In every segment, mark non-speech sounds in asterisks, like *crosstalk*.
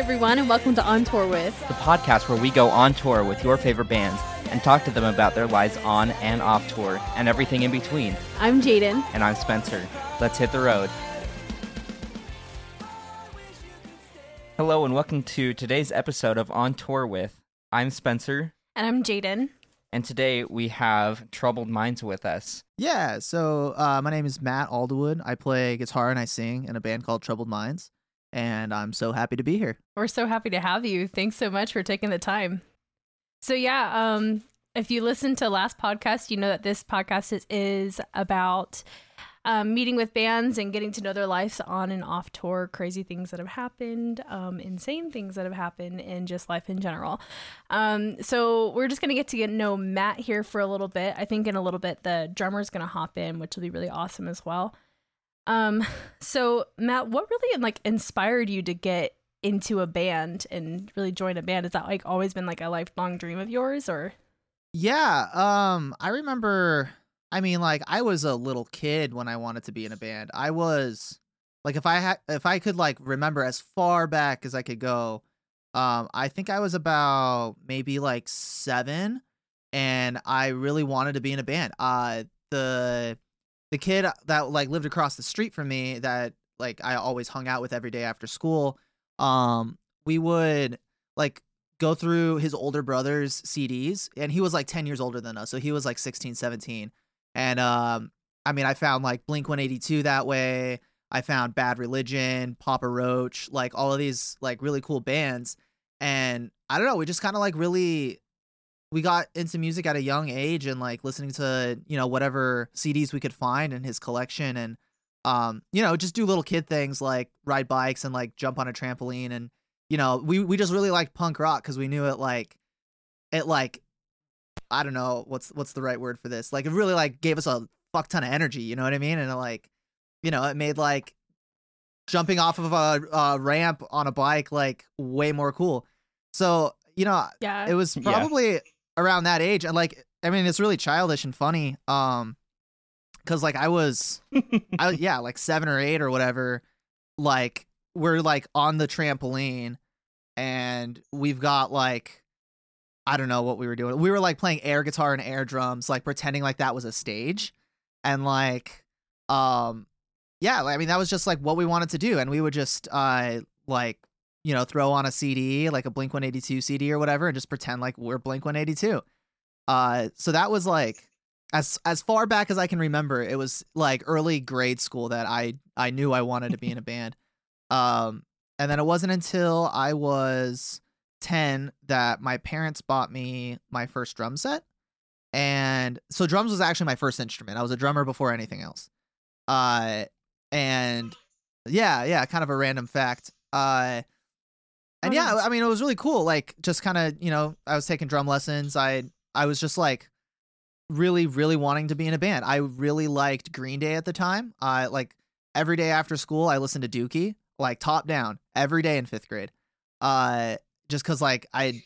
everyone, and welcome to On Tour with. the podcast where we go on tour with your favorite bands and talk to them about their lives on and off tour and everything in between. I'm Jaden. And I'm Spencer. Let's hit the road. Hello, and welcome to today's episode of On Tour with. I'm Spencer, And I'm Jaden. and today we have Troubled Minds with us. Yeah, so uh, my name is Matt Alderwood. I play guitar and I sing in a band called Troubled Minds, and I'm so happy to be here. We're so happy to have you. Thanks so much for taking the time. So yeah, um, if you listened to last podcast, you know that this podcast is, is about um, meeting with bands and getting to know their lives on and off tour, crazy things that have happened, um, insane things that have happened, and just life in general. Um, so we're just gonna get to get know Matt here for a little bit. I think in a little bit the drummer's gonna hop in, which will be really awesome as well. Um, so Matt, what really like inspired you to get into a band and really join a band? Is that like always been like a lifelong dream of yours, or Yeah, um, I remember. I mean, like I was a little kid when I wanted to be in a band. I was like, if I had, if I could like remember as far back as I could go, um, I think I was about maybe like seven, and I really wanted to be in a band. Uh, the the kid that like lived across the street from me that like I always hung out with every day after school, um, we would like go through his older brother's CDs and he was like 10 years older than us. So he was like 16, 17. And um I mean, I found like Blink 182 that way. I found Bad Religion, Papa Roach, like all of these like really cool bands. And I don't know, we just kind of like really we got into music at a young age and like listening to, you know, whatever CDs we could find in his collection and um, you know, just do little kid things like ride bikes and like jump on a trampoline and you know, we we just really liked punk rock cuz we knew it like it like I don't know what's what's the right word for this. Like it really like gave us a fuck ton of energy, you know what I mean? And it like you know, it made like jumping off of a, a ramp on a bike like way more cool. So, you know, yeah, it was Yeah. Around that age and like I mean, it's really childish and funny um cuz like I was I *laughs* yeah, like 7 or 8 or whatever like we're like on the trampoline and we've got like I don't know what we were doing. We were like playing air guitar and air drums, like pretending like that was a stage. And like um yeah, I mean that was just like what we wanted to do and we would just uh like you know, throw on a CD, like a Blink 182 CD or whatever and just pretend like we're Blink 182. Uh so that was like as as far back as I can remember, it was like early grade school that I I knew I wanted to be in a *laughs* band. Um and then it wasn't until I was 10 that my parents bought me my first drum set. And so drums was actually my first instrument. I was a drummer before anything else. Uh and yeah, yeah, kind of a random fact. Uh and Oh, yeah, nice. I mean it was really cool. Like just kind of, you know, I was taking drum lessons. I I was just like really really wanting to be in a band. I really liked Green Day at the time. I like every day after school I listened to Dookie, like top down, every day in 5th grade. Uh just cuz like I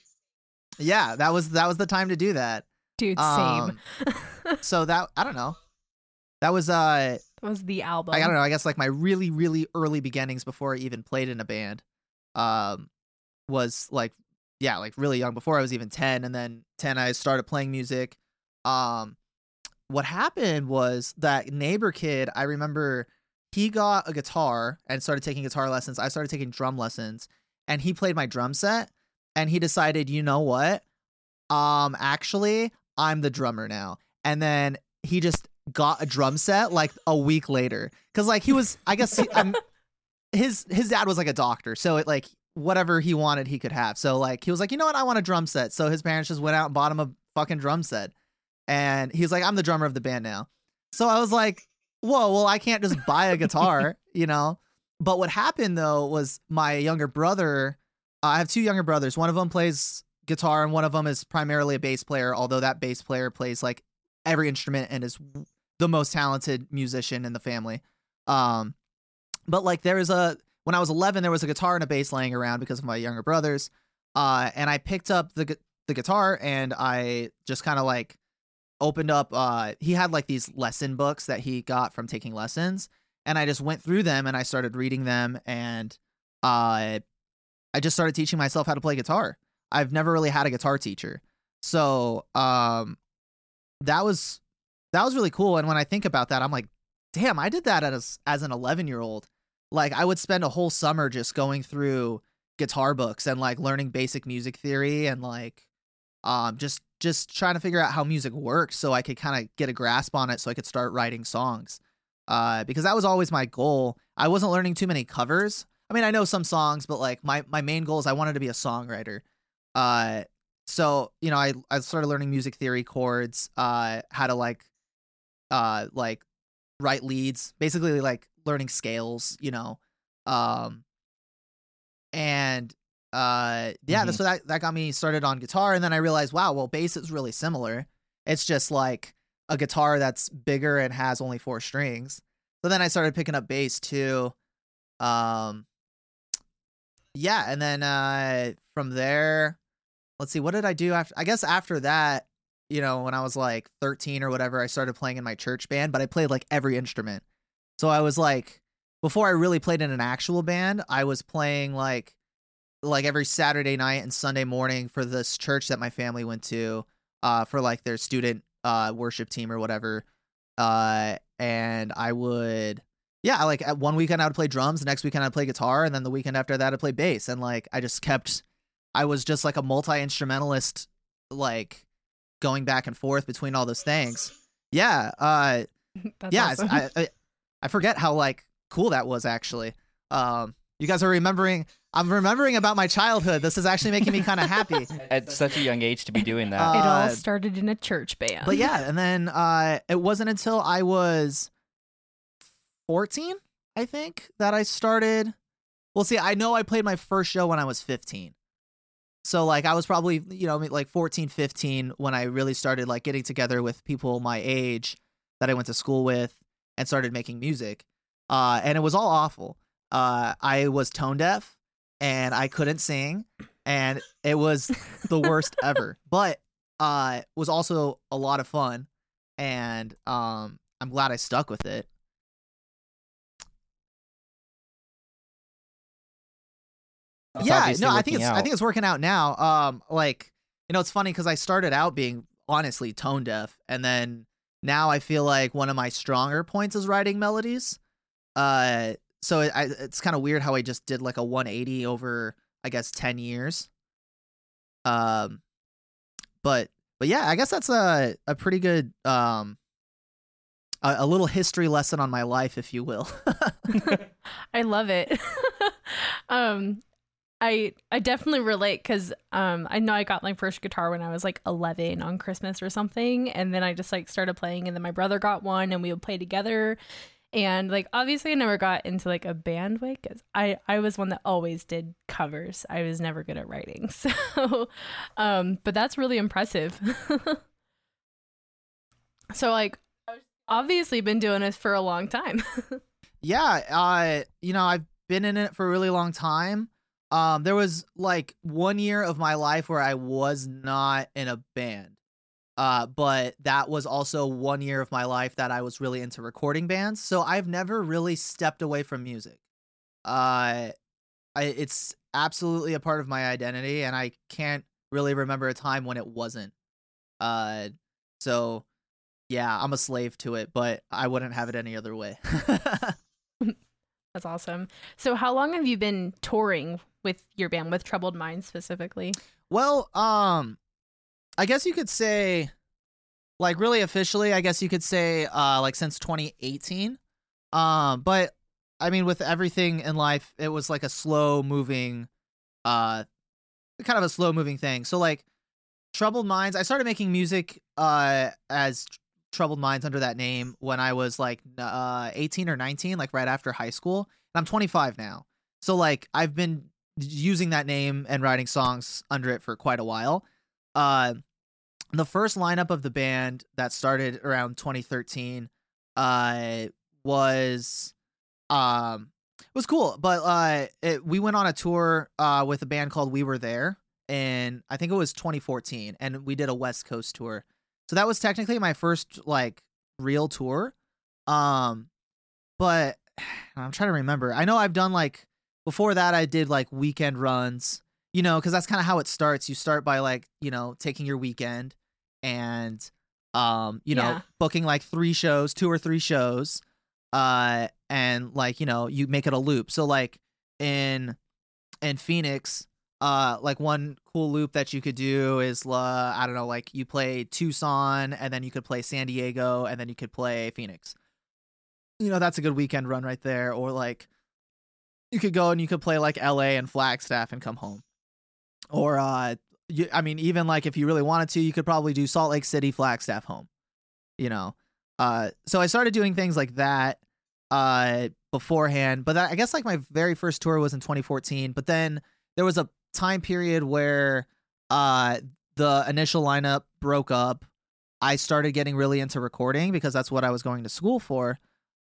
yeah, that was that was the time to do that. dude, Um, same. *laughs* so that I don't know. That was uh that was the album. I don't know, I guess like my really really early beginnings before I even played in a band. Um was like yeah, like really young before I was even 10 and then 10 I started playing music. Um what happened was that neighbor kid, I remember he got a guitar and started taking guitar lessons. I started taking drum lessons and he played my drum set and he decided, "You know what? Um actually, I'm the drummer now." And then he just got a drum set like a week later cuz like he was I guess he, um, *laughs* his his dad was like a doctor. So it like whatever he wanted he could have. So like he was like, "You know what? I want a drum set." So his parents just went out and bought him a fucking drum set. And he was like, "I'm the drummer of the band now." So I was like, "Whoa, well I can't just buy a guitar, *laughs* you know?" But what happened though was my younger brother, uh, I have two younger brothers. One of them plays guitar and one of them is primarily a bass player, although that bass player plays like every instrument and is the most talented musician in the family. Um but like there is a when I was 11 there was a guitar and a bass laying around because of my younger brothers. Uh and I picked up the the guitar and I just kind of like opened up uh he had like these lesson books that he got from taking lessons and I just went through them and I started reading them and uh I just started teaching myself how to play guitar. I've never really had a guitar teacher. So, um that was that was really cool and when I think about that, I'm like, damn, I did that as as an 11-year-old. Like I would spend a whole summer just going through guitar books and like learning basic music theory and like um just just trying to figure out how music works so I could kind of get a grasp on it so I could start writing songs. Uh because that was always my goal. I wasn't learning too many covers. I mean, I know some songs, but like my my main goal is I wanted to be a songwriter. Uh so, you know, I I started learning music theory chords, uh how to like uh like write leads, basically like learning scales, you know. Um and uh yeah, Mhm. so that that got me started on guitar and then I realized, wow, well bass is really similar. It's just like a guitar that's bigger and has only four strings. So then I started picking up bass too. Um yeah, and then uh from there, let's see, what did I do after I guess after that, you know, when I was like 13 or whatever, I started playing in my church band, but I played like every instrument. So I was like before I really played in an actual band, I was playing like like every Saturday night and Sunday morning for this church that my family went to uh for like their student uh worship team or whatever. Uh and I would yeah, like at one weekend I would play drums, the next weekend I'd play guitar, and then the weekend after that I'd play bass. And like I just kept I was just like a multi instrumentalist, like going back and forth between all those things. Yeah, uh *laughs* That's yeah, awesome. I, I I forget how like cool that was actually. Um you guys are remembering I'm remembering about my childhood. This is actually making me kind of happy. *laughs* At such a young age to be doing that. Uh, it all uh, started in a church band. But yeah, and then uh it wasn't until I was 14, I think, that I started Well, see, I know I played my first show when I was 15. So like I was probably, you know, like 14, 15 when I really started like getting together with people my age that I went to school with and started making music. Uh and it was all awful. Uh I was tone deaf and I couldn't sing and it was the worst *laughs* ever. But uh it was also a lot of fun and um I'm glad I stuck with it. It's yeah, no, I think it's I think it's working out now. Um like you know, it's funny cuz I started out being honestly tone deaf and then now I feel like one of my stronger points is writing melodies. Uh so it, I, it's kind of weird how I just did like a 180 over I guess 10 years. Um but but yeah, I guess that's a a pretty good um a, a little history lesson on my life if you will. *laughs* *laughs* I love it. *laughs* um, I I definitely relate because um I know I got my first guitar when I was like 11 on Christmas or something, and then I just like started playing, and then my brother got one, and we would play together. And like obviously, I never got into like a band way because I I was one that always did covers. I was never good at writing, *laughs* so um, but that's really impressive. *laughs* so like obviously been doing this for a long time. *laughs* Yeah, uh, you know, I've been in it for a really long time. Um, there was like one year of my life where I was not in a band. Uh, but that was also one year of my life that I was really into recording bands. So I've never really stepped away from music. Uh, I, it's absolutely a part of my identity, and I can't really remember a time when it wasn't. Uh, so yeah, I'm a slave to it, but I wouldn't have it any other way. *laughs* That's awesome. So, how long have you been touring with your band, with Troubled Minds specifically? Well, um, I guess you could say, like, really officially, I guess you could say, uh, like since 2018. Um, but I mean, with everything in life, it was like a slow moving, uh, kind of a slow moving thing. So, like, Troubled Minds, I started making music, uh, as Troubled Minds under that name when I was like, uh, 18 or 19, like right after high school. And I'm 25 now. So, like, I've been using that name and writing songs under it for quite a while. Uh, the first lineup of the band that started around 2013 uh, was um was cool, but uh, it, we went on a tour uh, with a band called We Were There, and I think it was 2014, and we did a West Coast tour. So that was technically my first like real tour. Um, but *sighs* I'm trying to remember. I know I've done like before that I did like weekend runs, you know, because that's kind of how it starts. You start by like you know taking your weekend and um you know Yeah. booking like three shows, two or three shows, uh and like you know you make it a loop. So like in in Phoenix, uh like one cool loop that you could do is uh, I don't know like you play Tucson and then you could play San Diego and then you could play Phoenix. You know that's a good weekend run right there or like you could go and you could play like LA and Flagstaff and come home. Or uh you, I mean even like if you really wanted to you could probably do Salt Lake City Flagstaff home. You know. Uh so I started doing things like that uh beforehand, but that, I guess like my very first tour was in 2014, but then there was a time period where uh the initial lineup broke up. I started getting really into recording because that's what I was going to school for.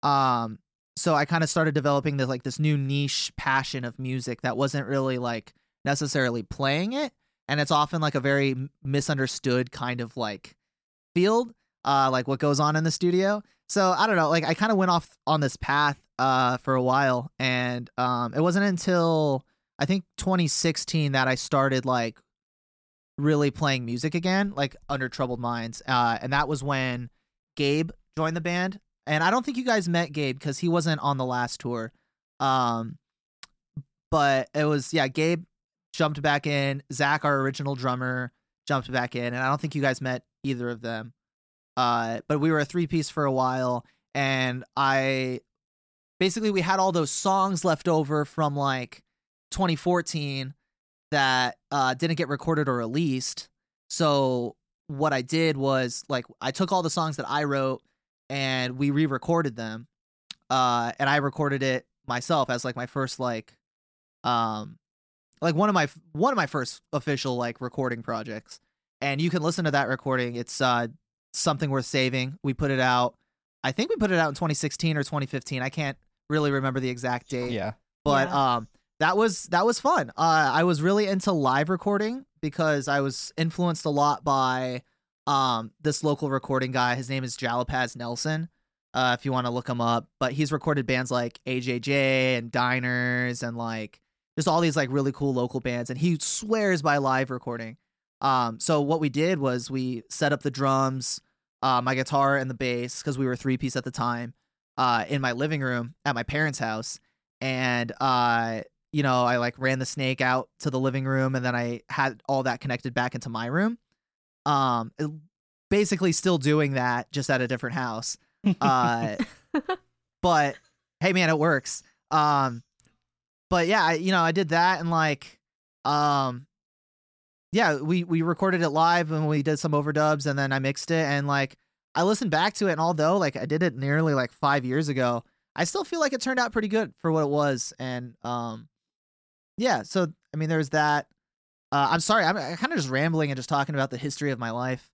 Um so I kind of started developing this like this new niche passion of music that wasn't really like necessarily playing it and it's often like a very misunderstood kind of like field uh like what goes on in the studio so i don't know like i kind of went off on this path uh for a while and um it wasn't until i think 2016 that i started like really playing music again like under troubled minds uh and that was when gabe joined the band and i don't think you guys met gabe because he wasn't on the last tour um but it was yeah gabe jumped back in zach our original drummer jumped back in and i don't think you guys met either of them uh but we were a three piece for a while and i basically we had all those songs left over from like 2014 that uh didn't get recorded or released. So what i did was like i took all the songs that i wrote and we re-recorded them uh and i recorded it myself as like my first like um like one of my one of my first official like recording projects. And you can listen to that recording. It's uh something worth saving. We put it out i think we put it out in 2016 or 2015 i can't really remember the exact date. Yeah. but Yeah. um that was that was fun. Uh i was really into live recording because i was influenced a lot by um this local recording guy. His name is jalipaz nelson uh if you want to look him up. But he's recorded bands like ajj and diners and like just all these like really cool local bands and he swears by live recording. Um so what we did was we set up the drums uh my guitar and the bass because we were three piece at the time uh in my living room at my parents house. And uh you know i like ran the snake out to the living room and then i had all that connected back into my room um basically still doing that just at a different house uh *laughs* but hey man it works um but yeah I, you know i did that and like um yeah we we recorded it live and we did some overdubs and then i mixed it and like i listened back to it and although like i did it nearly like five years ago i still feel like it turned out pretty good for what it was and um yeah so i mean there's that uh, i'm sorry i'm kind of just rambling and just talking about the history of my life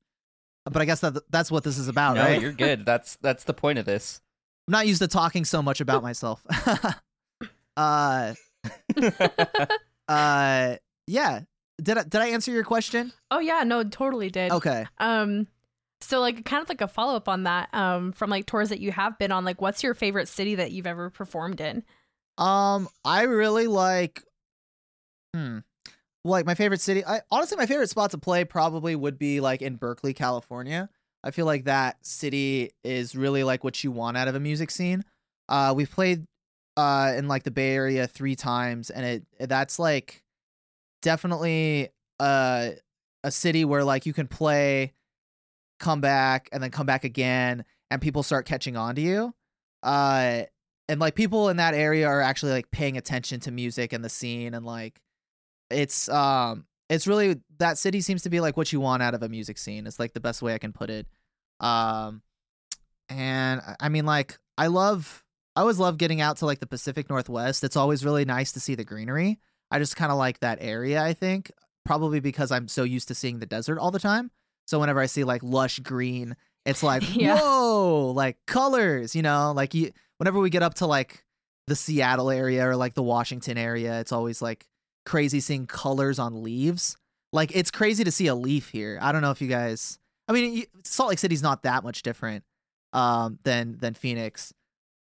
but i guess that that's what this is about no, right you're good. That's that's the point of this. I'm not used to talking so much about myself. *laughs* uh *laughs* uh yeah. Did I did I answer your question? oh yeah, no, totally did. Okay. Um, so like kind of like a follow up on that. Um, from like tours that you have been on, like what's your favorite city that you've ever performed in? Um I really like hmm like my favorite city. I honestly my favorite spot to play probably would be like in Berkeley, California. I feel like that city is really like what you want out of a music scene. Uh we've played uh in like the Bay Area 3 times and it that's like definitely uh a city where like you can play come back and then come back again and people start catching on to you. Uh and like people in that area are actually like paying attention to music and the scene and like it's um it's really that city seems to be like what you want out of a music scene it's like the best way i can put it. Um and I- mean like i love i always love getting out to like the pacific northwest. It's always really nice to see the greenery. I just kind of like that area i think probably because i'm so used to seeing the desert all the time. So whenever i see like lush green it's like *laughs* Yeah. whoa like colors you know? Like you whenever we get up to like the Seattle area or like the Washington area, it's always like crazy seeing colors on leaves. Like it's crazy to see a leaf here. I don't know if you guys. I mean, Salt Lake City's not that much different um, than than Phoenix,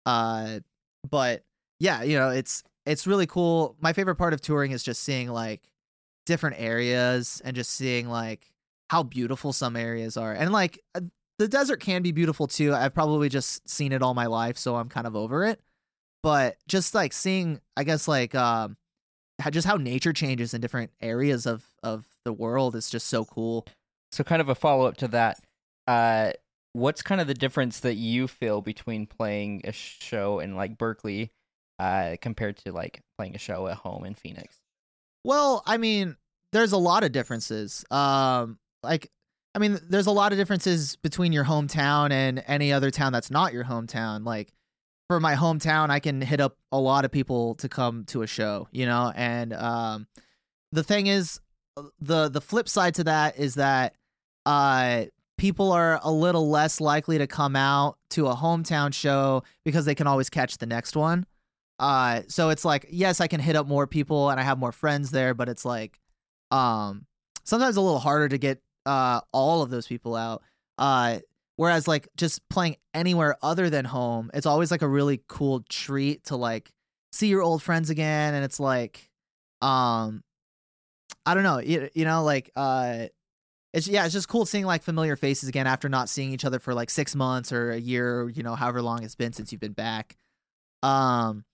uh, but yeah, you know, it's it's really cool. My favorite part of touring is just seeing like different areas and just seeing like how beautiful some areas are. And like uh, the desert can be beautiful too. I've probably just seen it all my life, so I'm kind of over it. But just like seeing, I guess like um, just how nature changes in different areas of of the world is just so cool. So, kind of a follow up to that. Uh, what's kind of the difference that you feel between playing a show in like Berkeley, uh, compared to like playing a show at home in Phoenix? Well, I mean, there's a lot of differences. Um, like, I mean, there's a lot of differences between your hometown and any other town that's not your hometown. Like, for my hometown, I can hit up a lot of people to come to a show, you know. And um, the thing is, the the flip side to that is that uh, people are a little less likely to come out to a hometown show because they can always catch the next one. Uh, so it's like, yes, I can hit up more people and I have more friends there, but it's like, um, sometimes a little harder to get uh all of those people out. Uh, whereas like just playing anywhere other than home, it's always like a really cool treat to like see your old friends again, and it's like, um, I don't know, you, you know, like uh. It's yeah, it's just cool seeing like familiar faces again after not seeing each other for like six months or a year, you know, however long it's been since you've been back. Um,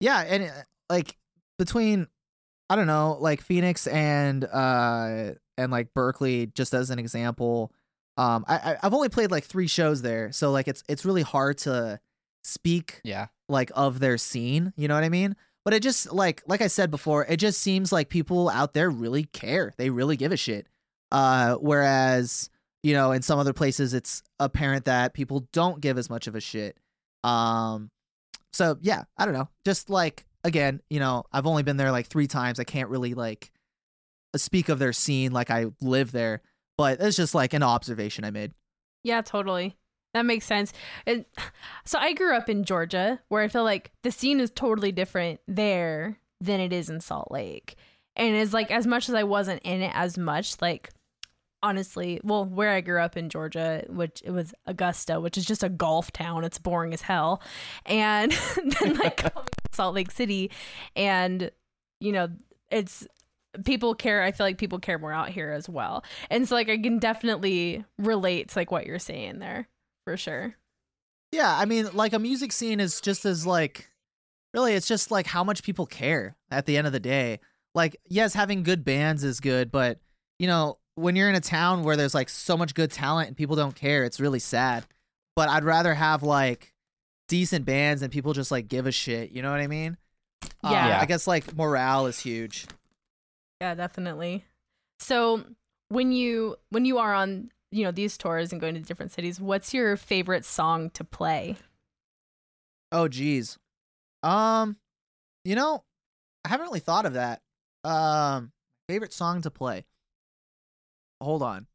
yeah, and uh, like between I don't know, like Phoenix and uh and like Berkeley, just as an example, um, I I've only played like three shows there, so like it's it's really hard to speak Yeah. like of their scene. You know what I mean? But it just like like I said before, it just seems like people out there really care. They really give a shit. Uh, whereas you know in some other places, it's apparent that people don't give as much of a shit. Um, so yeah, I don't know. Just like again, you know, I've only been there like three times. I can't really like speak of their scene like I live there, but it's just like an observation I made. Yeah, totally. That makes sense. And *sighs* so I grew up in Georgia where I feel like the scene is totally different there than it is in Salt Lake. And it's like as much as I wasn't in it as much, like honestly, well, where I grew up in Georgia, which it was Augusta, which is just a golf town. It's boring as hell. And *laughs* then like *laughs* Salt Lake City and you know, it's people care I feel like people care more out here as well. And so like I can definitely relate to like what you're saying there for sure. Yeah, I mean, like a music scene is just as like really it's just like how much people care at the end of the day. Like, yes, having good bands is good, but you know, when you're in a town where there's like so much good talent and people don't care, it's really sad. But I'd rather have like decent bands and people just like give a shit. You know what I mean? Uh, Yeah. Yeah. I guess like morale is huge. Yeah, definitely. So when you when you are on you know these tours and going to different cities, what's your favorite song to play? Oh, geez. Um, you know, I haven't really thought of that. Um, favorite song to play. Hold on.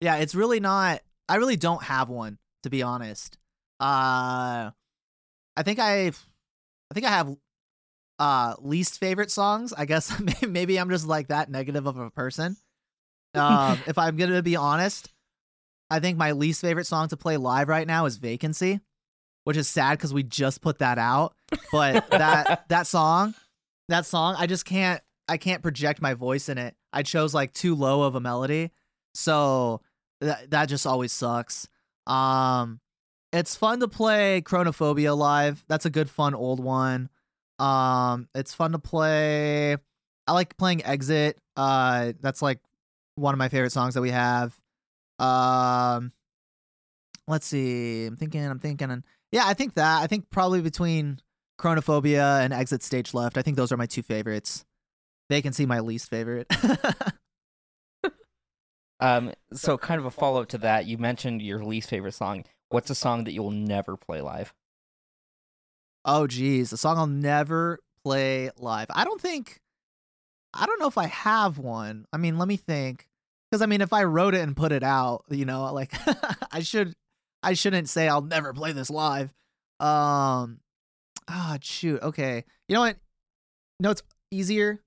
Yeah, it's really not. I really don't have one to be honest. Uh, I think I, I think I have, uh, least favorite songs. I guess *laughs* maybe I'm just like that negative of a person. *laughs* Um, if I'm gonna be honest, I think my least favorite song to play live right now is "Vacancy." which is sad because we just put that out. But that *laughs* that song, that song, I just can't I can't project my voice in it. I chose like too low of a melody, so that that just always sucks. Um, it's fun to play Chronophobia live. That's a good fun old one. Um, it's fun to play. I like playing Exit. Uh, that's like one of my favorite songs that we have. Um, let's see. I'm thinking. I'm thinking. And yeah, I think that. I think probably between Chronophobia and Exit Stage Left. I think those are my two favorites. Vacancy, my least favorite. *laughs* Um, so kind of a follow up to that, you mentioned your least favorite song. What's a song that you'll never play live? Oh, geez, a song I'll never play live. I don't think. I don't know if I have one. I mean, let me think. Because I mean, if I wrote it and put it out, you know, like *laughs* I should, I shouldn't say I'll never play this live. Um, ah, shoot. Okay, you know what? No, it's easier.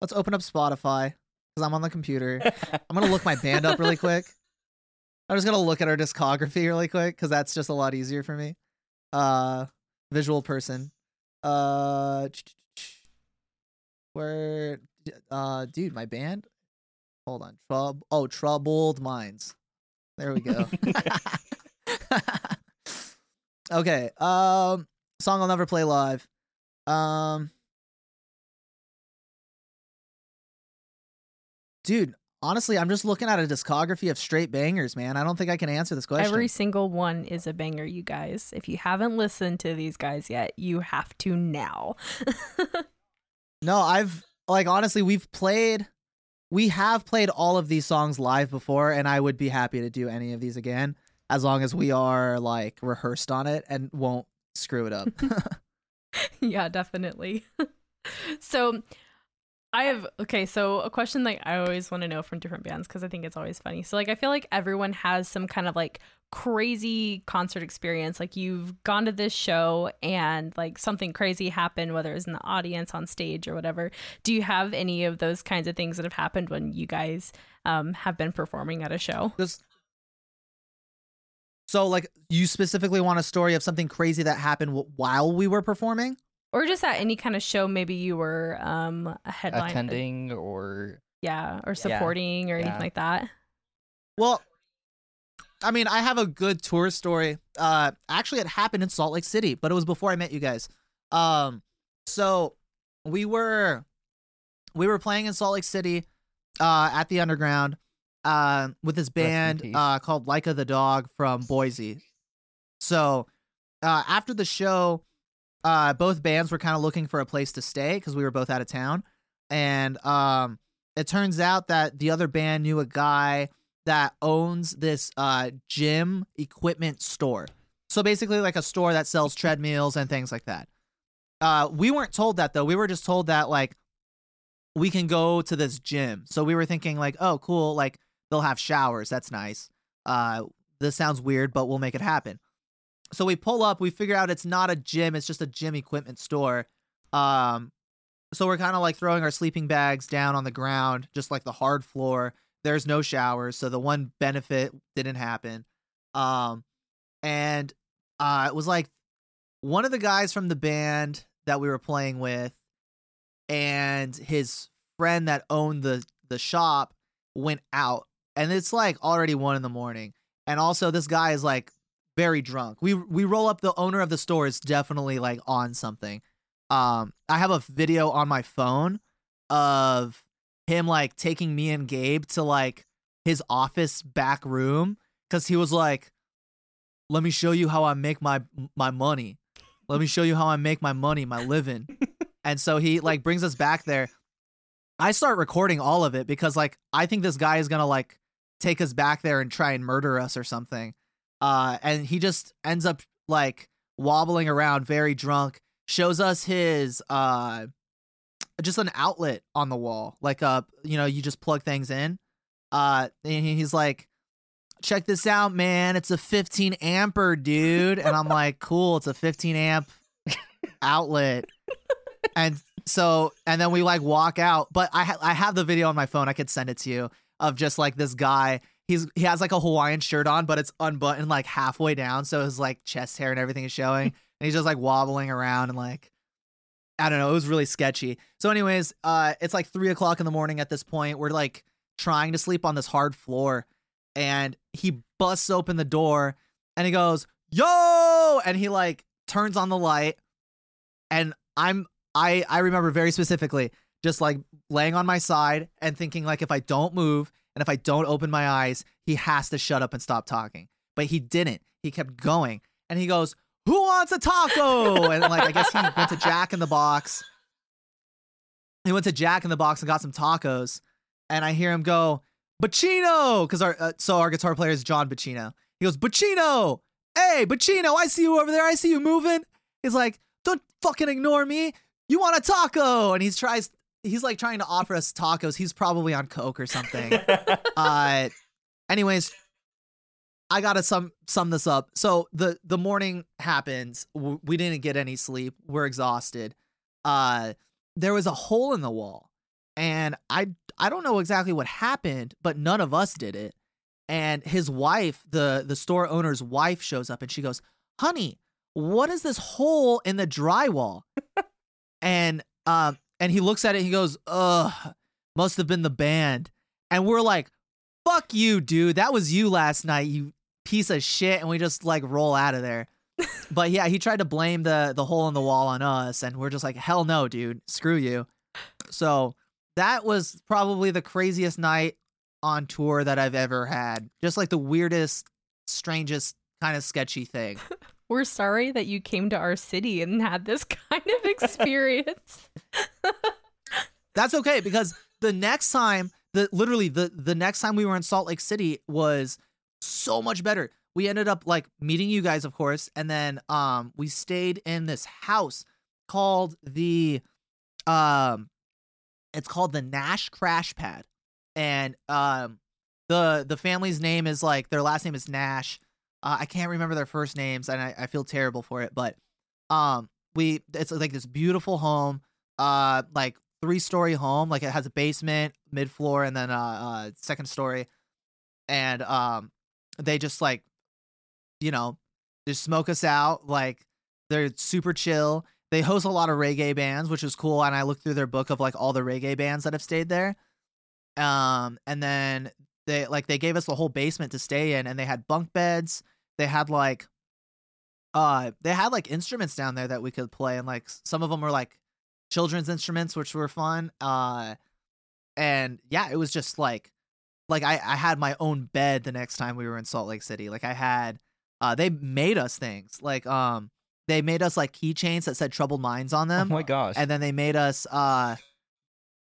Let's open up Spotify because I'm on the computer. I'm gonna look my band up really quick. *laughs* I'm just gonna look at our discography really quick because that's just a lot easier for me. Uh, visual person. Uh, where, uh, dude, my band. Hold on, Trub. Oh, Troubled Minds. There we go. *laughs* *laughs* okay. Um, song I'll never play live. Um, dude, honestly, I'm just looking at a discography of straight bangers, man. I don't think I can answer this question. Every single one is a banger, you guys. If you haven't listened to these guys yet, you have to now. *laughs* no, I've like honestly, we've played we have played all of these songs live before and I would be happy to do any of these again as long as we are like rehearsed on it and won't screw it up. *laughs* yeah, definitely. *laughs* so I have okay, so a question like I always want to know from different bands because I think it's always funny. So like I feel like everyone has some kind of like crazy concert experience. Like you've gone to this show and like something crazy happened, whether it's in the audience, on stage, or whatever. Do you have any of those kinds of things that have happened when you guys um, have been performing at a show? So like you specifically want a story of something crazy that happened while we were performing? Or just at any kind of show maybe you were um a headline attending or yeah or supporting or anything Yeah. like that Well, I mean, I have a good tour story. Uh, actually, it happened in Salt Lake City, but it was before I met you guys. Um, so we were we were playing in Salt Lake City, uh, at the Underground, uh, with this band peace. uh called Leica the Dog from Boise. So, uh, after the show, uh, both bands were kind of looking for a place to stay because we were both out of town, and um, it turns out that the other band knew a guy that owns this uh gym equipment store. So basically like a store that sells treadmills and things like that. Uh we weren't told that though. We were just told that like we can go to this gym. So we were thinking like, "Oh, cool, like they'll have showers. That's nice." Uh this sounds weird, but we'll make it happen. So we pull up, we figure out it's not a gym, it's just a gym equipment store. Um so we're kind of like throwing our sleeping bags down on the ground, just like the hard floor there's no showers so the one benefit didn't happen um and uh it was like one of the guys from the band that we were playing with and his friend that owned the the shop went out and it's like already one in the morning and also this guy is like very drunk we we roll up the owner of the store is definitely like on something um i have a video on my phone of him like taking me and Gabe to like his office back room because he was like, "Let me show you how I make my my money. Let me show you how I make my money, my living." *laughs* and so he like brings us back there. I start recording all of it because like I think this guy is gonna like take us back there and try and murder us or something. Uh, and he just ends up like wobbling around, very drunk. Shows us his uh just an outlet on the wall like uh you know you just plug things in uh and he's like check this out man it's a 15 amper dude and i'm like cool it's a 15 amp outlet and so and then we like walk out but i ha- i have the video on my phone i could send it to you of just like this guy he's he has like a hawaiian shirt on but it's unbuttoned like halfway down so his like chest hair and everything is showing *laughs* and he's just like wobbling around and like I don't know. It was really sketchy. So, anyways, uh, it's like three o'clock in the morning at this point. We're like trying to sleep on this hard floor, and he busts open the door and he goes, "Yo!" and he like turns on the light, and I'm I I remember very specifically just like laying on my side and thinking like if I don't move and if I don't open my eyes, he has to shut up and stop talking. But he didn't. He kept going, and he goes, "Who wants a taco?" and like I guess he *laughs* went to Jack in the Box. He went to Jack in the Box and got some tacos, and I hear him go, "Bacino," because our uh, so our guitar player is John Bacino. He goes, "Bacino, hey Bacino, I see you over there. I see you moving." He's like, "Don't fucking ignore me. You want a taco?" And he tries. He's like trying to offer us tacos. He's probably on coke or something. *laughs* uh, anyways, I gotta sum sum this up. So the the morning happens. We didn't get any sleep. We're exhausted. Uh, there was a hole in the wall, and I I don't know exactly what happened, but none of us did it. And his wife, the the store owner's wife, shows up and she goes, "Honey, what is this hole in the drywall?" *laughs* and um and he looks at it. he goes, "Ugh, must have been the band." And we're like, "Fuck you, dude. That was you last night, you piece of shit." And we just like roll out of there. *laughs* but yeah, he tried to blame the the hole in the wall on us, and we're just like, "Hell no, dude. Screw you." So that was probably the craziest night on tour that I've ever had. Just like the weirdest, strangest, kind of sketchy thing. *laughs* We're sorry that you came to our city and had this *laughs* kind of experience. *laughs* That's okay because the next time, the literally the the next time we were in Salt Lake City was so much better. We ended up like meeting you guys, of course, and then um we stayed in this house called the um it's called the Nash Crash Pad, and um the the family's name is like their last name is Nash. Uh, I can't remember their first names, and I, I feel terrible for it, but um we it's like this beautiful home, uh like three story home, like it has a basement, mid floor, and then uh, uh second story, and um they just like you know just smoke us out like they're super chill they host a lot of reggae bands, which is cool. And I looked through their book of like all the reggae bands that have stayed there. Um, and then they like they gave us the whole basement to stay in, and they had bunk beds. They had like, uh, they had like instruments down there that we could play, and like some of them were like children's instruments, which were fun. Uh, and yeah, it was just like, like I I had my own bed the next time we were in Salt Lake City. Like I had, uh, they made us things like um they made us like keychains that said troubled minds on them. Oh my gosh. and then they made us uh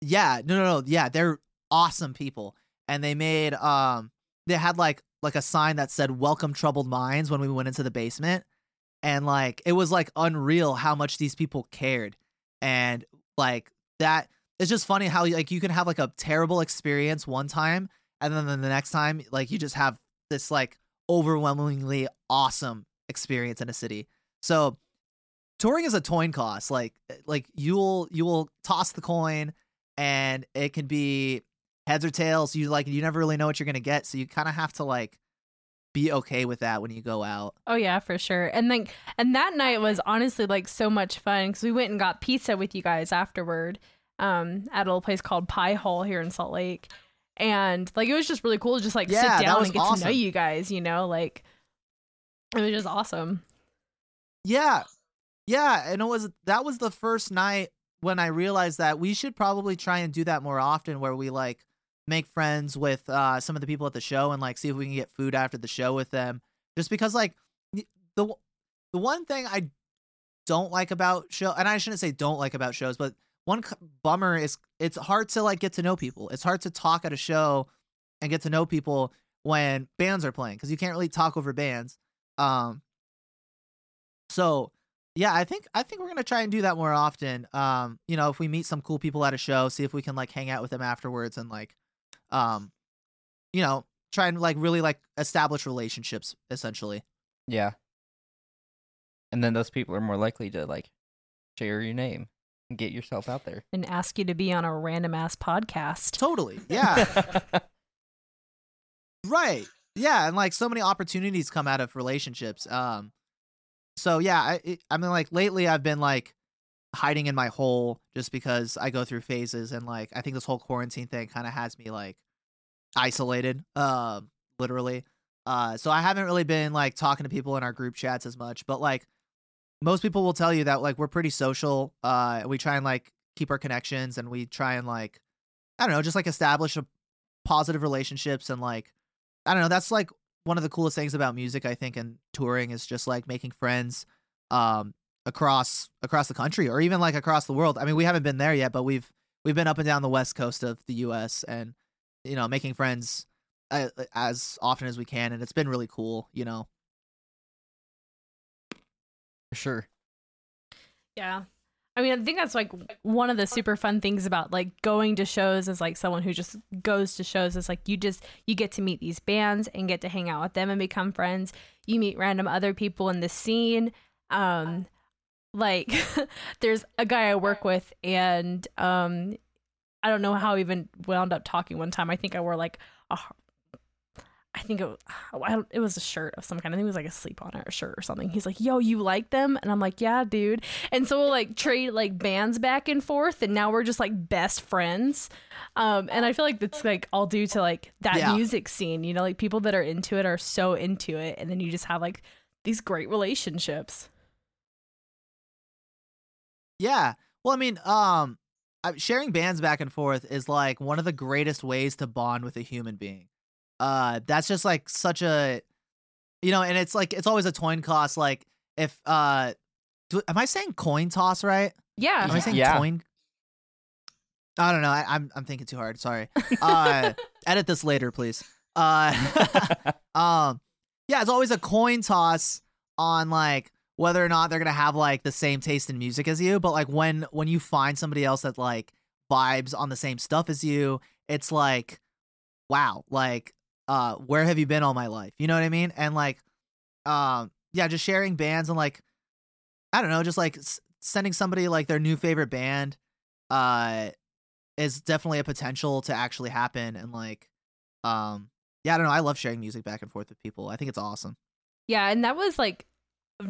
yeah, no no no, yeah, they're awesome people. And they made um they had like like a sign that said welcome troubled minds when we went into the basement. And like it was like unreal how much these people cared. And like that it's just funny how like you can have like a terrible experience one time and then the next time like you just have this like overwhelmingly awesome experience in a city. So touring is a coin toss. Like like you'll you'll toss the coin and it can be heads or tails. You like you never really know what you're gonna get. So you kind of have to like be okay with that when you go out. Oh yeah, for sure. And like and that night was honestly like so much fun because we went and got pizza with you guys afterward, um, at a little place called Pie Hole here in Salt Lake, and like it was just really cool to just like Yeah, sit down and get to know you guys. You know, like it was just awesome. Yeah. Yeah, and it was that was the first night when I realized that we should probably try and do that more often where we like make friends with uh some of the people at the show and like see if we can get food after the show with them. Just because like the the one thing I don't like about show and I shouldn't say don't like about shows, but one c- bummer is it's hard to like get to know people. It's hard to talk at a show and get to know people when bands are playing because you can't really talk over bands. Um so yeah, I think I think we're gonna try and do that more often. Um, you know, if we meet some cool people at a show, see if we can like hang out with them afterwards and like, um, you know, try and like really like establish relationships essentially. yeah. And then those people are more likely to like share your name and get yourself out there. And ask you to be on a random ass podcast. Totally. *laughs* Yeah. *laughs* right. Yeah, and like so many opportunities come out of relationships. Um, so yeah, I I mean like lately I've been like hiding in my hole just because I go through phases and like I think this whole quarantine thing kind of has me like isolated, um, literally. Uh, so I haven't really been like talking to people in our group chats as much, but like most people will tell you that like we're pretty social. Uh, we try and like keep our connections and we try and like I don't know, just like establish a positive relationships and like I don't know, that's like one of the coolest things about music I think and touring is just like making friends um across across the country or even like across the world. I mean, we haven't been there yet, but we've we've been up and down the west coast of the US and you know, making friends uh, as often as we can and it's been really cool, you know. For sure. Yeah. I mean, I think that's like one of the super fun things about like going to shows as like someone who just goes to shows is like you just you get to meet these bands and get to hang out with them and become friends. You meet random other people in the scene. Um like *laughs* there's a guy I work with and um I don't know how I even wound up talking one time. I think I wore like a I think it, *sighs* it was a shirt of some kind. I think it was like a sleep on it or shirt or something. He's like, "Yo, you like them?" And I'm like, "Yeah, dude." And so we'll like trade like bands back and forth, and now we're just like best friends. Um, and I feel like that's like all due to like that Yeah. music scene. You know, like people that are into it are so into it, and then you just have like these great relationships. Yeah. Well, I mean, um, sharing bands back and forth is like one of the greatest ways to bond with a human being. Uh, that's just like such a, you know, and it's like it's always a coin toss. Like if uh, do, am I saying coin toss right? Yeah, Am I saying Yeah. coin? I don't know. I, I'm I'm thinking too hard. Sorry. Uh, *laughs* edit this later, please. Uh, *laughs* um, yeah, it's always a coin toss on like whether or not they're gonna have like the same taste in music as you. But like when when you find somebody else that like vibes on the same stuff as you, it's like, wow, like uh, where have you been all my life? You know what I mean? And like, um, yeah, just sharing bands and like, I don't know, just like s- sending somebody like their new favorite band, uh, is definitely a potential to actually happen. And like, um, yeah, I don't know. I love sharing music back and forth with people. I think it's awesome. Yeah, and that was like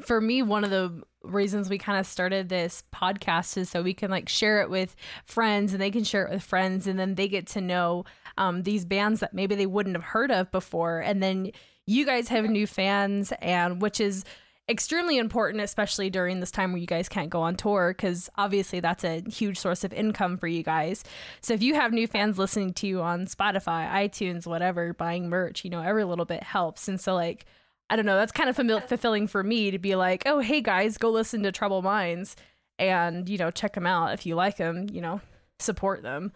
for me one of the reasons we kind of started this podcast is so we can like share it with friends and they can share it with friends and then they get to know um, these bands that maybe they wouldn't have heard of before and then you guys have new fans and which is extremely important especially during this time where you guys can't go on tour because obviously that's a huge source of income for you guys. So if you have new fans listening to you on spotify itunes whatever buying merch you know every little bit helps. And so like I don't know. That's kind of famil- fulfilling for me to be like, oh, hey guys, go listen to Troubled Minds and, you know, check them out. If you like them, you know, support them.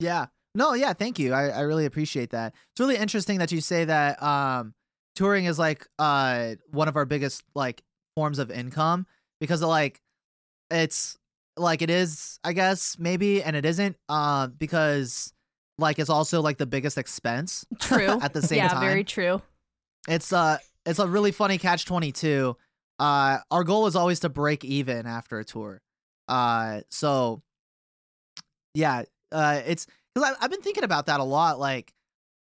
Yeah. No, yeah, thank you. I, I really appreciate that. It's really interesting that you say that um touring is like uh one of our biggest like forms of income because like it's like it is, I guess, maybe, and it isn't, uh, because like it's also like the biggest expense *laughs* True. at the same yeah, time. Yeah, very true. It's uh it's a really funny catch 22. Uh our goal is always to break even after a tour. Uh so yeah, uh it's cuz I I've been thinking about that a lot like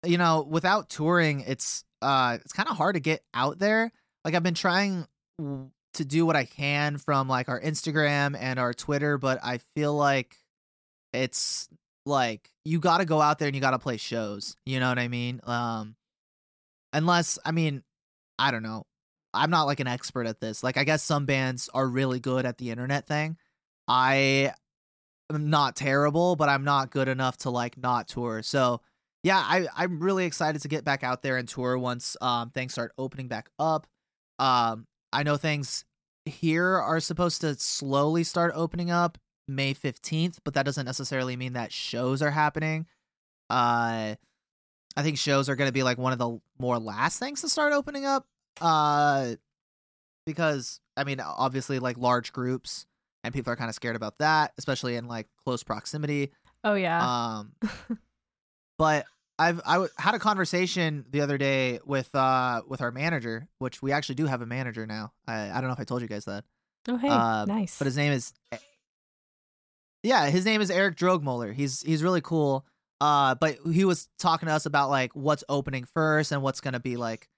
you know, without touring it's uh it's kind of hard to get out there. Like I've been trying w- to do what I can from like our Instagram and our Twitter, but I feel like it's like you got to go out there and you got to play shows. You know what I mean? Um unless I mean, I don't know. I'm not like an expert at this. Like I guess some bands are really good at the internet thing. I am not terrible, but I'm not good enough to like not tour. So yeah, I I'm really excited to get back out there and tour once um things start opening back up. Um I know things here are supposed to slowly start opening up May 15th, but that doesn't necessarily mean that shows are happening. Uh I think shows are going to be like one of the more last things to start opening up. Uh, because I mean, obviously, like large groups, and people are kind of scared about that, especially in like close proximity. Oh, yeah. Um, *laughs* but I've I w- had a conversation the other day with uh with our manager, which we actually do have a manager now. I I don't know if I told you guys that. oh, hey. uh, nice. But his name is Yeah, his name is Eric Drogmoller. He's he's really cool. Uh but he was talking to us about like what's opening first and what's to be like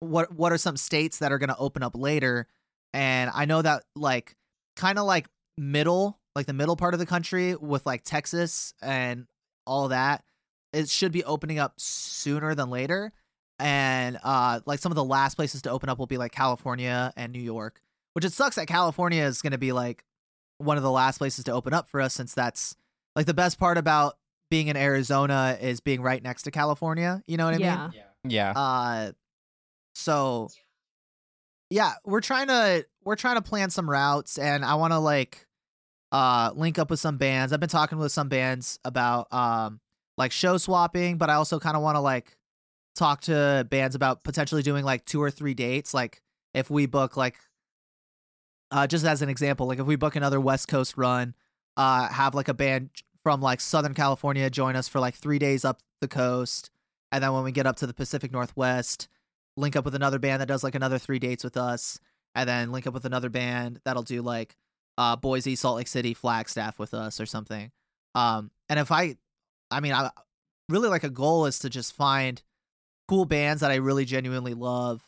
what what are some states that are to open up later and I know that like kind of like middle, like the middle part of the country with like Texas and all that it should be opening up sooner than later and uh like some of the last places to open up will be like California and New York which it sucks that California is to be like one of the last places to open up for us since that's like the best part about being in Arizona is being right next to California. You know what I yeah. mean? Yeah. Uh, so yeah, we're trying to we're trying to plan some routes, and I want to like uh link up with some bands. I've been talking with some bands about um like show swapping, but I also kind of want to like talk to bands about potentially doing like two or three dates. Like if we book like uh just as an example, like if we book another West Coast run, uh have like a band from like Southern California join us for like three days up the coast, and then when we get up to the Pacific Northwest, link up with another band that does like another three dates with us, and then link up with another band that'll do like uh Boise, Salt Lake City, Flagstaff with us or something. Um, and if I, I mean, I really like a goal is to just find cool bands that I really genuinely love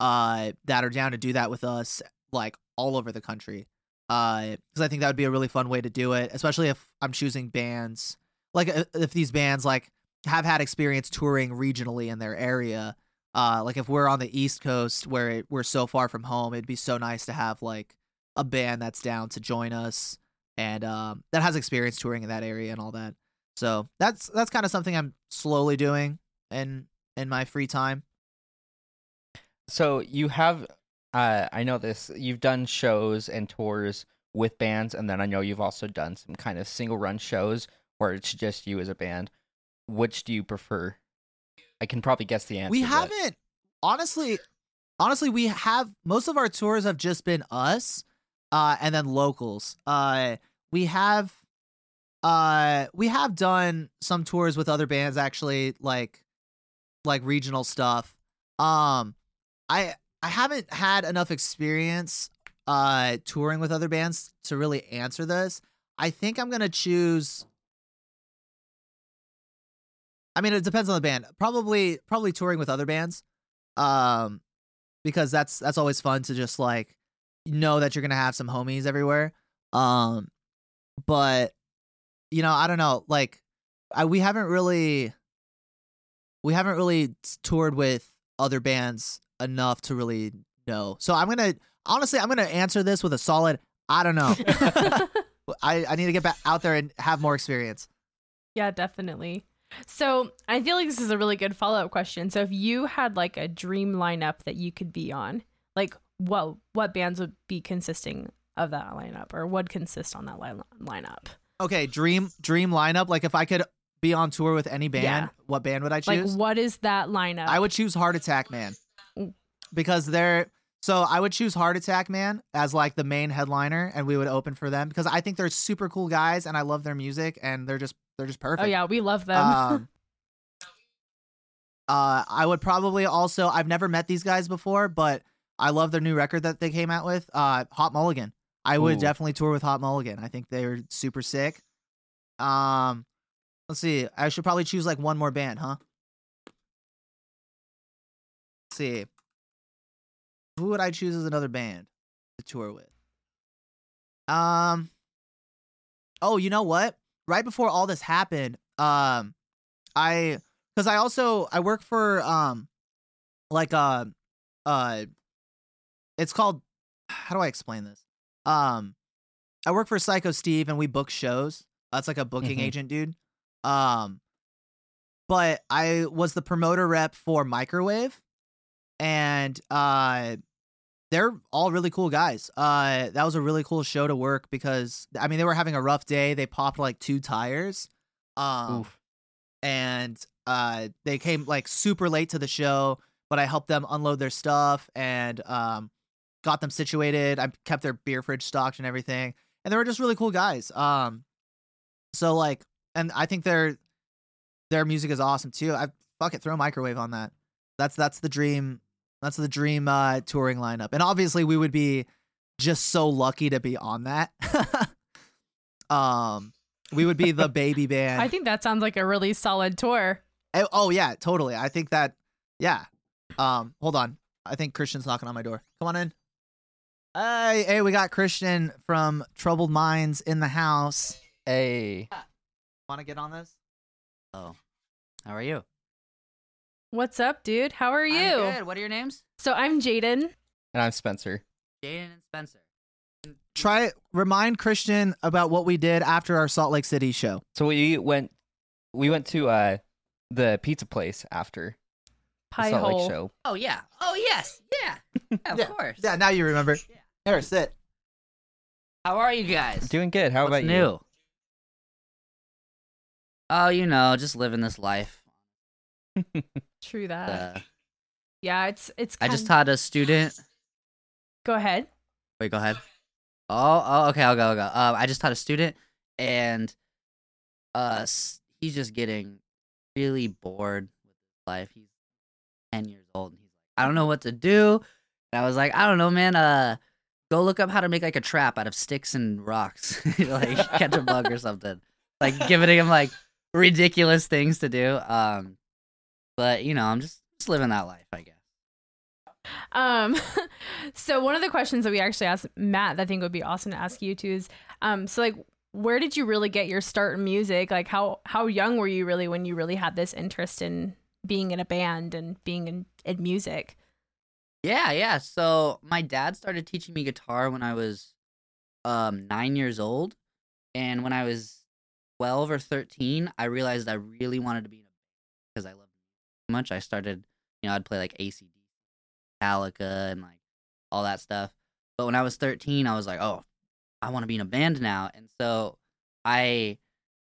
uh that are down to do that with us like all over the country. Uh cuz I think that would be a really fun way to do it, especially if I'm choosing bands like uh, if these bands like have had experience touring regionally in their area. Uh like if we're on the East Coast where it, we're so far from home, it'd be so nice to have like a band that's down to join us and um that has experience touring in that area and all that. So that's that's kind of something I'm slowly doing in in my free time. So you have, uh, I know this. You've done shows and tours with bands, and then I know you've also done some kind of single run shows where it's just you as a band. Which do you prefer? I can probably guess the answer. we haven't honestly honestly we have most of our tours have just been us uh and then locals. Uh we have uh we have done some tours with other bands actually like like regional stuff. Um I I haven't had enough experience uh touring with other bands to really answer this. I think I'm going to choose I mean it depends on the band. Probably probably touring with other bands. Um because that's that's always fun to just like know that you're going to have some homies everywhere. Um but you know, I don't know, like I we haven't really we haven't really toured with other bands enough to really know. So I'm to honestly I'm to answer this with a solid I don't know. *laughs* *laughs* I I need to get back out there and have more experience. Yeah, definitely. So I feel like this is a really good follow up question. So if you had like a dream lineup that you could be on, like what what bands would be consisting of that lineup, or would consist on that line- lineup? Okay, dream dream lineup. Like if I could be on tour with any band, Yeah. what band would I Like choose? what is that lineup? I would choose Heart Attack Man. Because they're so I would choose Heart Attack Man as like the main headliner, and we would open for them because I think they're super cool guys and I love their music and they're just they're just perfect. Oh yeah, we love them. Um, *laughs* uh, I would probably also I've never met these guys before, but I love their new record that they came out with. Uh, Hot Mulligan. I would Ooh. definitely tour with Hot Mulligan. I think they're super sick. Um, let's see. I should probably choose like one more band, huh? Let's see. Who would I choose as another band to tour with? Um. Oh, you know what? Right before all this happened, um, I because I also I work for um, like uh, uh, it's called. *sighs* How do I explain this? Um, I work for Psyko Steve and we book shows. That's like a booking Mhm. agent, dude. Um, but I was the promoter rep for Microwave, and uh, they're all really cool guys. Uh, that was a really cool show to work because I mean they were having a rough day. They popped like two tires, um, Oof. and uh, they came like super late to the show. But I helped them unload their stuff and um, got them situated. I kept their beer fridge stocked and everything, and they were just really cool guys. Um, so like, and I think their their music is awesome too. I fuck it, throw microwave on that. That's that's the dream. That's the dream uh, touring lineup, and obviously we would be just so lucky to be on that. *laughs* um, we would be the *laughs* baby band. I think that sounds like a really solid tour. Oh, oh yeah, totally. I think that yeah. Um hold on. I think Christian's knocking on my door. Come on in. Hey, hey, we got Christian from Troubled Minds in the house. Hey. Want to get on this? Oh, how are you? What's up, dude? How are you? I'm good. What are your names? So I'm Jaden. And I'm Spencer. Jaden and Spencer. Try remind Christian about what we did after our Salt Lake City show. So we went we went to uh the pizza place after the Pie Salt Lake show. Oh yeah. Oh yes. Yeah. Yeah, *laughs* of Yeah. course. Yeah, now you remember. Yeah. Here, sit. How are you guys? Doing good. How What's about new? Oh, you know, just living this life. *laughs* True that. Uh, yeah, it's it's. I just taught a student. *gasps* Go ahead. Wait, go ahead. Oh, oh, okay, I'll go. I'll go. Uh, I just taught a student, and uh, he's just getting really bored with his life. He's ten years old, and he's like, I don't know what to do. And I was like, I don't know, man. Uh, go look up how to make like a trap out of sticks and rocks, *laughs* like catch a bug or *laughs* something. Like giving him like ridiculous things to do. Um, but you know, I'm just just living that life, I guess. Um, *laughs* so one of the questions that we actually asked Matt, that I think would be awesome to ask you too, is, um, so like, where did you really get your start in music? Like, how how young were you really when you really had this interest in being in a band and being in, in music? Yeah, yeah. So my dad started teaching me guitar when I was um nine years old, and when I was twelve or thirteen, I realized I really wanted to be in a band because I loved it so much. I started, you know, I'd play like ACD, Metallica, and like all that stuff. But when I was thirteen, I was like, oh, I want to be in a band now, and so I,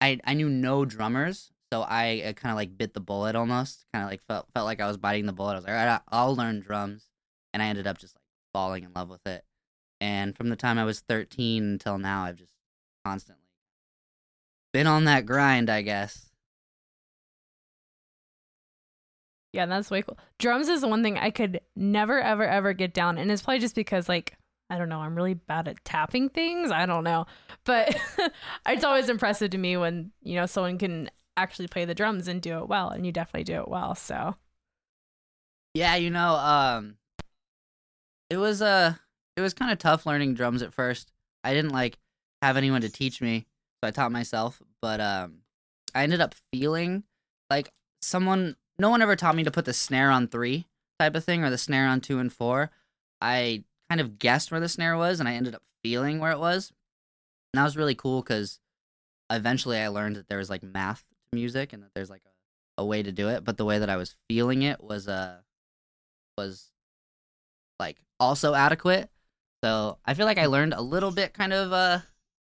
I, I knew no drummers, so I, uh, I kind of like bit the bullet almost. Kind of like felt felt like I was biting the bullet. I was like, all right, I'll learn drums and I ended up just like falling in love with it. And from the time I was 13 until now, I've just constantly been on that grind, I guess. Yeah, that's way cool. Drums is the one thing I could never, ever, ever get down, and it's probably just because like I don't know, I'm really bad at tapping things. I don't know, but *laughs* it's always impressive to me when you know someone can actually play the drums and do it well, and you definitely do it well. So Yeah, you know, um it was uh it was kind of tough learning drums at first. I didn't like have anyone to teach me, so I taught myself, but um I ended up feeling like someone no one ever taught me to put the snare on 3 type of thing or the snare on 2 and 4. I kind of guessed where the snare was and I ended up feeling where it was. And that was really cool cuz eventually I learned that there was like math to music and that there's like a, a way to do it, but the way that I was feeling it was uh was like also adequate. So I feel like I learned a little bit kind of uh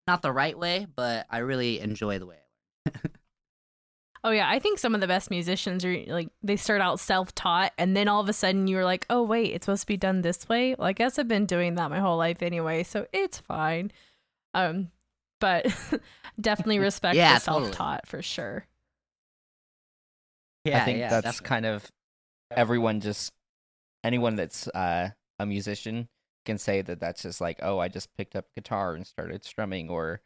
not the right way, but I really enjoy the way I learned. *laughs* Oh yeah, I think some of the best musicians are like they start out self-taught and then all of a sudden you're like, "Oh wait, it's supposed to be done this way." Well, I guess I've been doing that my whole life anyway, so it's fine. Um but *laughs* definitely *laughs* respect Yeah, the totally. self-taught for sure. yeah, I think yeah, that's definitely. kind of everyone just anyone that's uh, a musician can say that that's just like oh I just picked up guitar and started strumming or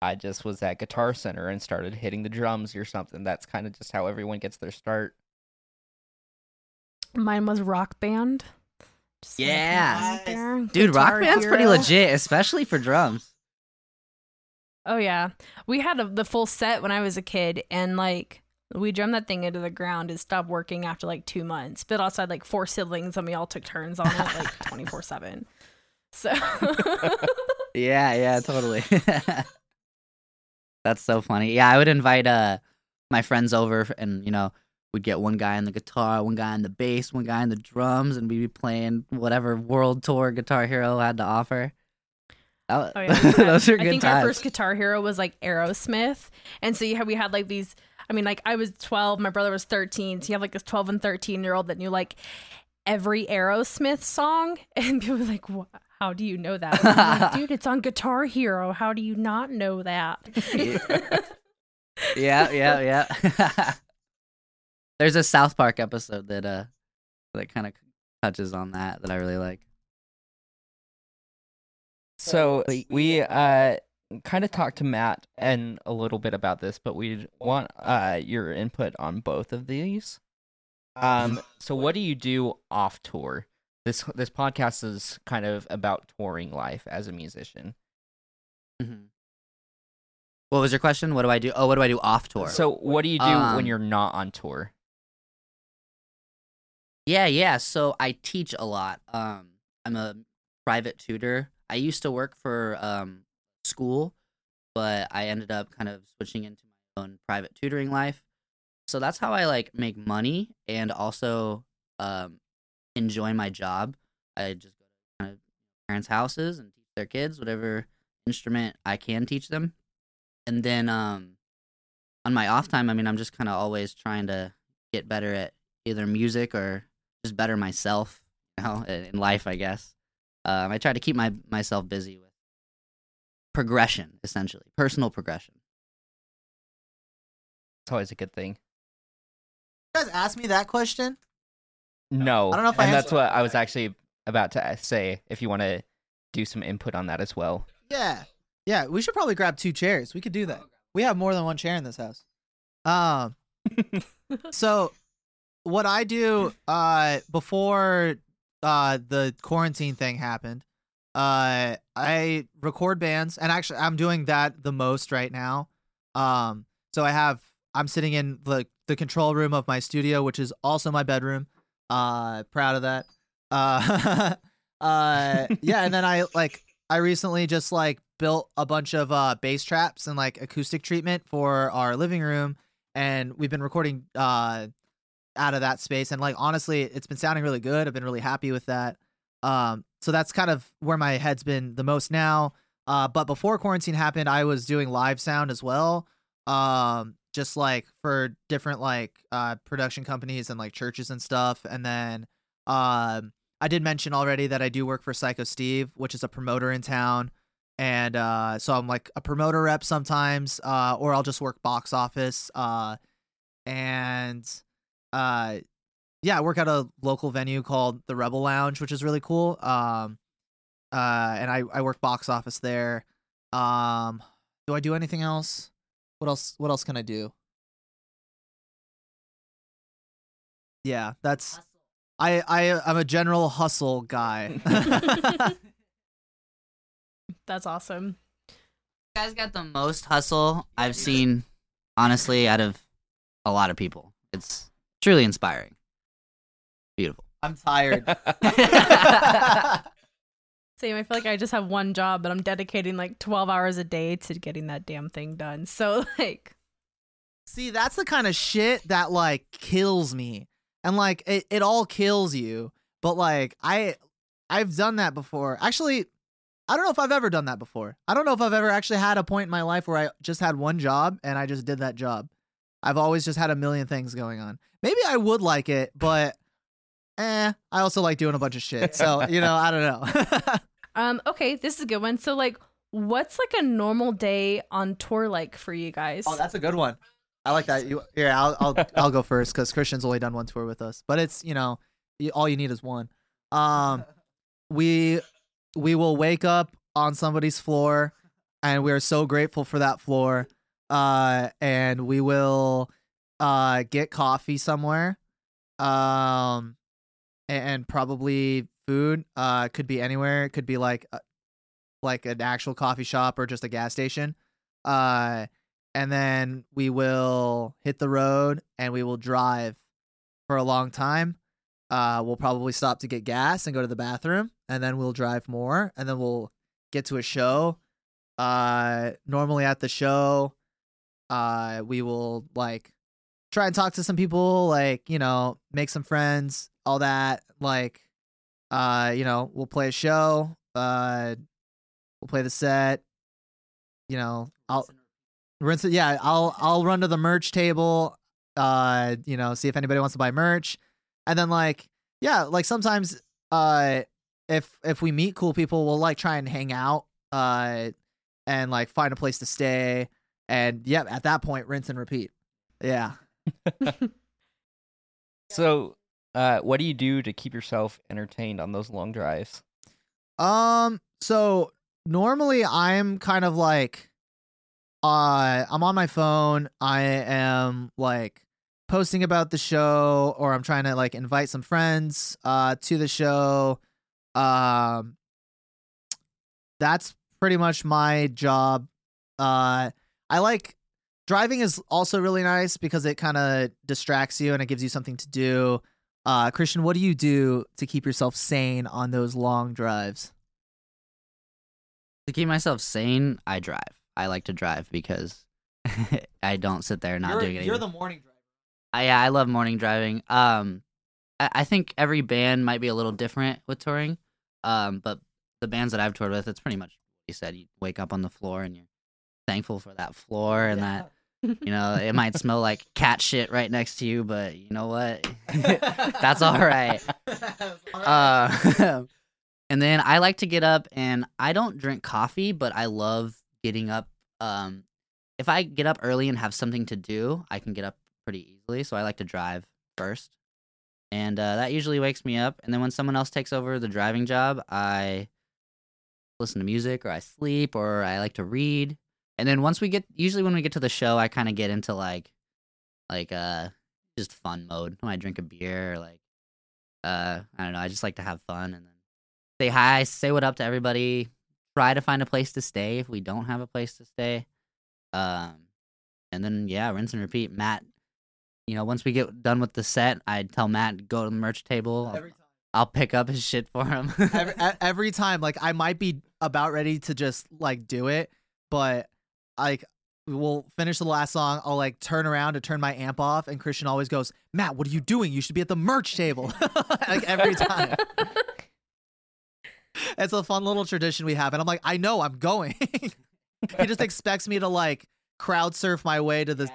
I just was at Guitar Center and started hitting the drums or something. That's kind of just how everyone gets their start. Mine was rock band. Just Yeah. out there. Dude, rock Guitar band's pretty legit, especially for drums. Oh yeah, we had a, the full set when I was a kid, and like we drummed that thing into the ground. It stopped working after like two months. But also had like four siblings, and we all took turns on it, like *laughs* twenty four seven. So *laughs* *laughs* Yeah, yeah, totally. That's so funny. Yeah, I would invite uh my friends over and you know, we'd get one guy on the guitar, one guy on the bass, one guy on the drums and we'd be playing whatever world tour Guitar Hero had to offer. Oh, *laughs* yeah, those are I good think our first guitar hero was like Aerosmith, and so you had, we had like these. I mean, like I was twelve, my brother was thirteen, so you have like this twelve and thirteen year old that knew like every Aerosmith song, *laughs* and people were like, "Wha- "How do you know that?" Like, Dude, it's on Guitar Hero. How do you not know that? yeah, yeah, yeah. *laughs* There's a South Park episode that uh that kind of touches on that that I really like. So we uh kind of talked to Matt and a little bit about this, but we want uh your input on both of these. Um *laughs* so what do you do off tour? This this podcast is kind of about touring life as a musician. Mhm. What was your question? What do I do? Oh, what do I do off tour? So what do you do Um, when you're not on tour? Yeah, yeah. So I teach a lot. Um, I'm a private tutor. I used to work for um school, but I ended up kind of switching into my own private tutoring life. So that's how I like make money and also um enjoy my job. I just go to kind parents' houses and teach their kids whatever instrument I can teach them. And then um on my off time, I mean, I'm just kind of always trying to get better at either music or just better myself, you know, in in life, I guess. Um, I try to keep my myself busy with progression, essentially, personal progression. It's always a good thing. You guys asked me that question. No. I don't know if I and that's answered- what I was actually about to say if you want to do some input on that as well. Yeah. Yeah, we should probably grab two chairs. We could do that. We have more than one chair in this house. Um, *laughs* so what I do uh before uh the quarantine thing happened, uh I record bands and actually I'm doing that the most right now. Um so I have I'm sitting in the the control room of my studio, which is also my bedroom. Uh proud of that. Uh *laughs* uh yeah, and then I like I recently just like built a bunch of uh bass traps and like acoustic treatment for our living room and we've been recording uh out of that space and like honestly it's been sounding really good. I've been really happy with that. Um so that's kind of where my head's been the most now. Uh but before quarantine happened i was doing live sound as well. Um just like for different like uh production companies and like churches and stuff and then um i did mention already that i do work for psyko steve which is a promoter in town and uh so i'm like a promoter rep sometimes uh or i'll just work box office uh and uh yeah i work at a local venue called the rebel lounge which is really cool um uh and i i work box office there um do i do anything else what else what else can i do yeah that's i i i'm a general hustle guy *laughs* *laughs* That's awesome. You guys got the most hustle I've seen, honestly, out of a lot of people. It's truly inspiring. Beautiful. i'm tired *laughs* Same. I feel like I just have one job, but I'm dedicating like 12 hours a day to getting that damn thing done. So, *laughs* like, See, that's the kind of shit that like kills me. And like it, it all kills you. But like I I've done that before. Actually, I don't know if I've ever done that before. I don't know if I've ever actually had a point in my life where I just had one job and I just did that job. I've always just had a million things going on. Maybe I would like it, but eh, I also like doing a bunch of shit. So, *laughs* you know, I don't know. *laughs* um, okay, this is a good one. So, like, what's like a normal day on tour like for you guys? Oh, that's a good one. I like that. You here? I'll I'll *laughs* I'll go first because Christian's only done one tour with us, but it's you know, all you need is one. Um, we we will wake up on somebody's floor, and we are so grateful for that floor. Uh, and we will uh get coffee somewhere, um, and, probably food. Uh, could be anywhere. It could be like uh, like an actual coffee shop or just a gas station. Uh and then we will hit the road and we will drive for a long time. Uh, we'll probably stop to get gas and go to the bathroom, and then we'll drive more, and then we'll get to a show. Uh, normally at the show, uh, we will like try and talk to some people, like you know, make some friends, all that. Like, uh, you know, we'll play a show. Uh, we'll play the set. You know, I'll rinse it yeah i'll i'll run to the merch table uh you know see if anybody wants to buy merch and then like yeah like sometimes uh if if we meet cool people we'll like try and hang out uh and like find a place to stay and yeah at that point rinse and repeat yeah *laughs* *laughs* so, uh, what do you do to keep yourself entertained on those long drives? Um, so normally I'm kind of like uh I'm on my phone. I am like posting about the show or I'm trying to like invite some friends uh to the show. Um that's pretty much my job. Uh I like driving is also really nice because it kind of distracts you and it gives you something to do. Uh Christian, what do you do to keep yourself sane on those long drives? To keep myself sane, I drive. I like to drive because *laughs* I don't sit there not doing anything. You're the morning driver. I, yeah, I love morning driving. Um, I, I think every band might be a little different with touring. Um, but the bands that I've toured with, it's pretty much what you said. You wake up on the floor and you're thankful for that floor and that you know it might smell like cat shit right next to you, but you know what? *laughs* *laughs* That's all right. Uh, *laughs* and then I like to get up and I don't drink coffee, but I love getting up. Um, if I get up early and have something to do, I can get up pretty easily. So I like to drive first, and uh, that usually wakes me up. And then when someone else takes over the driving job, I listen to music or I sleep or I like to read. And then once we get, usually when we get to the show, I kind of get into like like uh just fun mode. When I drink a beer or like uh I don't know, I just like to have fun and then say hi, say what up to everybody, try to find a place to stay if we don't have a place to stay. Um and then yeah, rinse and repeat. Matt, you know, once we get done with the set, I'd tell Matt go to the merch table. I'll, Every time. I'll pick up his shit for him. every, every time like i might be about ready to just like do it but like we'll finish the last song i'll like turn around to turn my amp off and christian always goes matt what are you doing? You should be at the merch table. *laughs* Like every time. *laughs* It's a fun little tradition we have and i'm like i know i'm going. *laughs* He just expects me to like crowd surf my way to the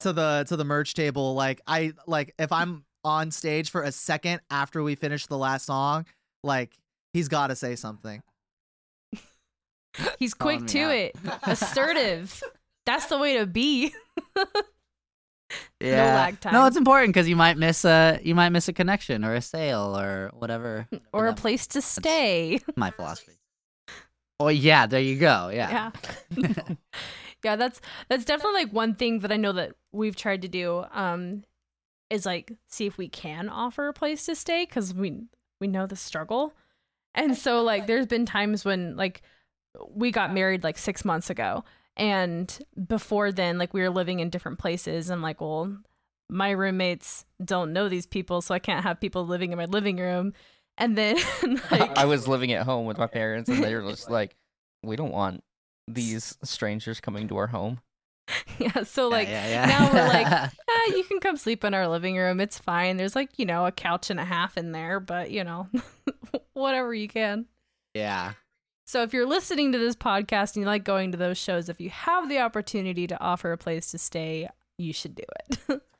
to the to the merch table. Like i like if i'm on stage for a second after we finish the last song like he's got to say something He's quick to out. it, assertive. *laughs* That's the way to be. *laughs* yeah. lag time. No, it's important because you might miss a you might miss a connection or a sale or whatever. or a place to stay. My philosophy. Oh yeah, there you go. Yeah. Yeah. *laughs* yeah, that's that's definitely like one thing that I know that we've tried to do um is like see if we can offer a place to stay cuz we we know the struggle. And so like there's been times when like we got married like 6 months ago and before then like we were living in different places and like well my roommates don't know these people so I can't have people living in my living room. And then *laughs* *laughs* like I was living at home with my *laughs* parents, and they were just like, "We don't want these strangers coming to our home." yeah, so like yeah, yeah, now we're like, eh, you can come sleep in our living room. It's fine. There's like, you know, a couch and a half in there, but you know, whatever you can. yeah. So if you're listening to this podcast and you like going to those shows, if you have the opportunity to offer a place to stay, you should do it. *laughs*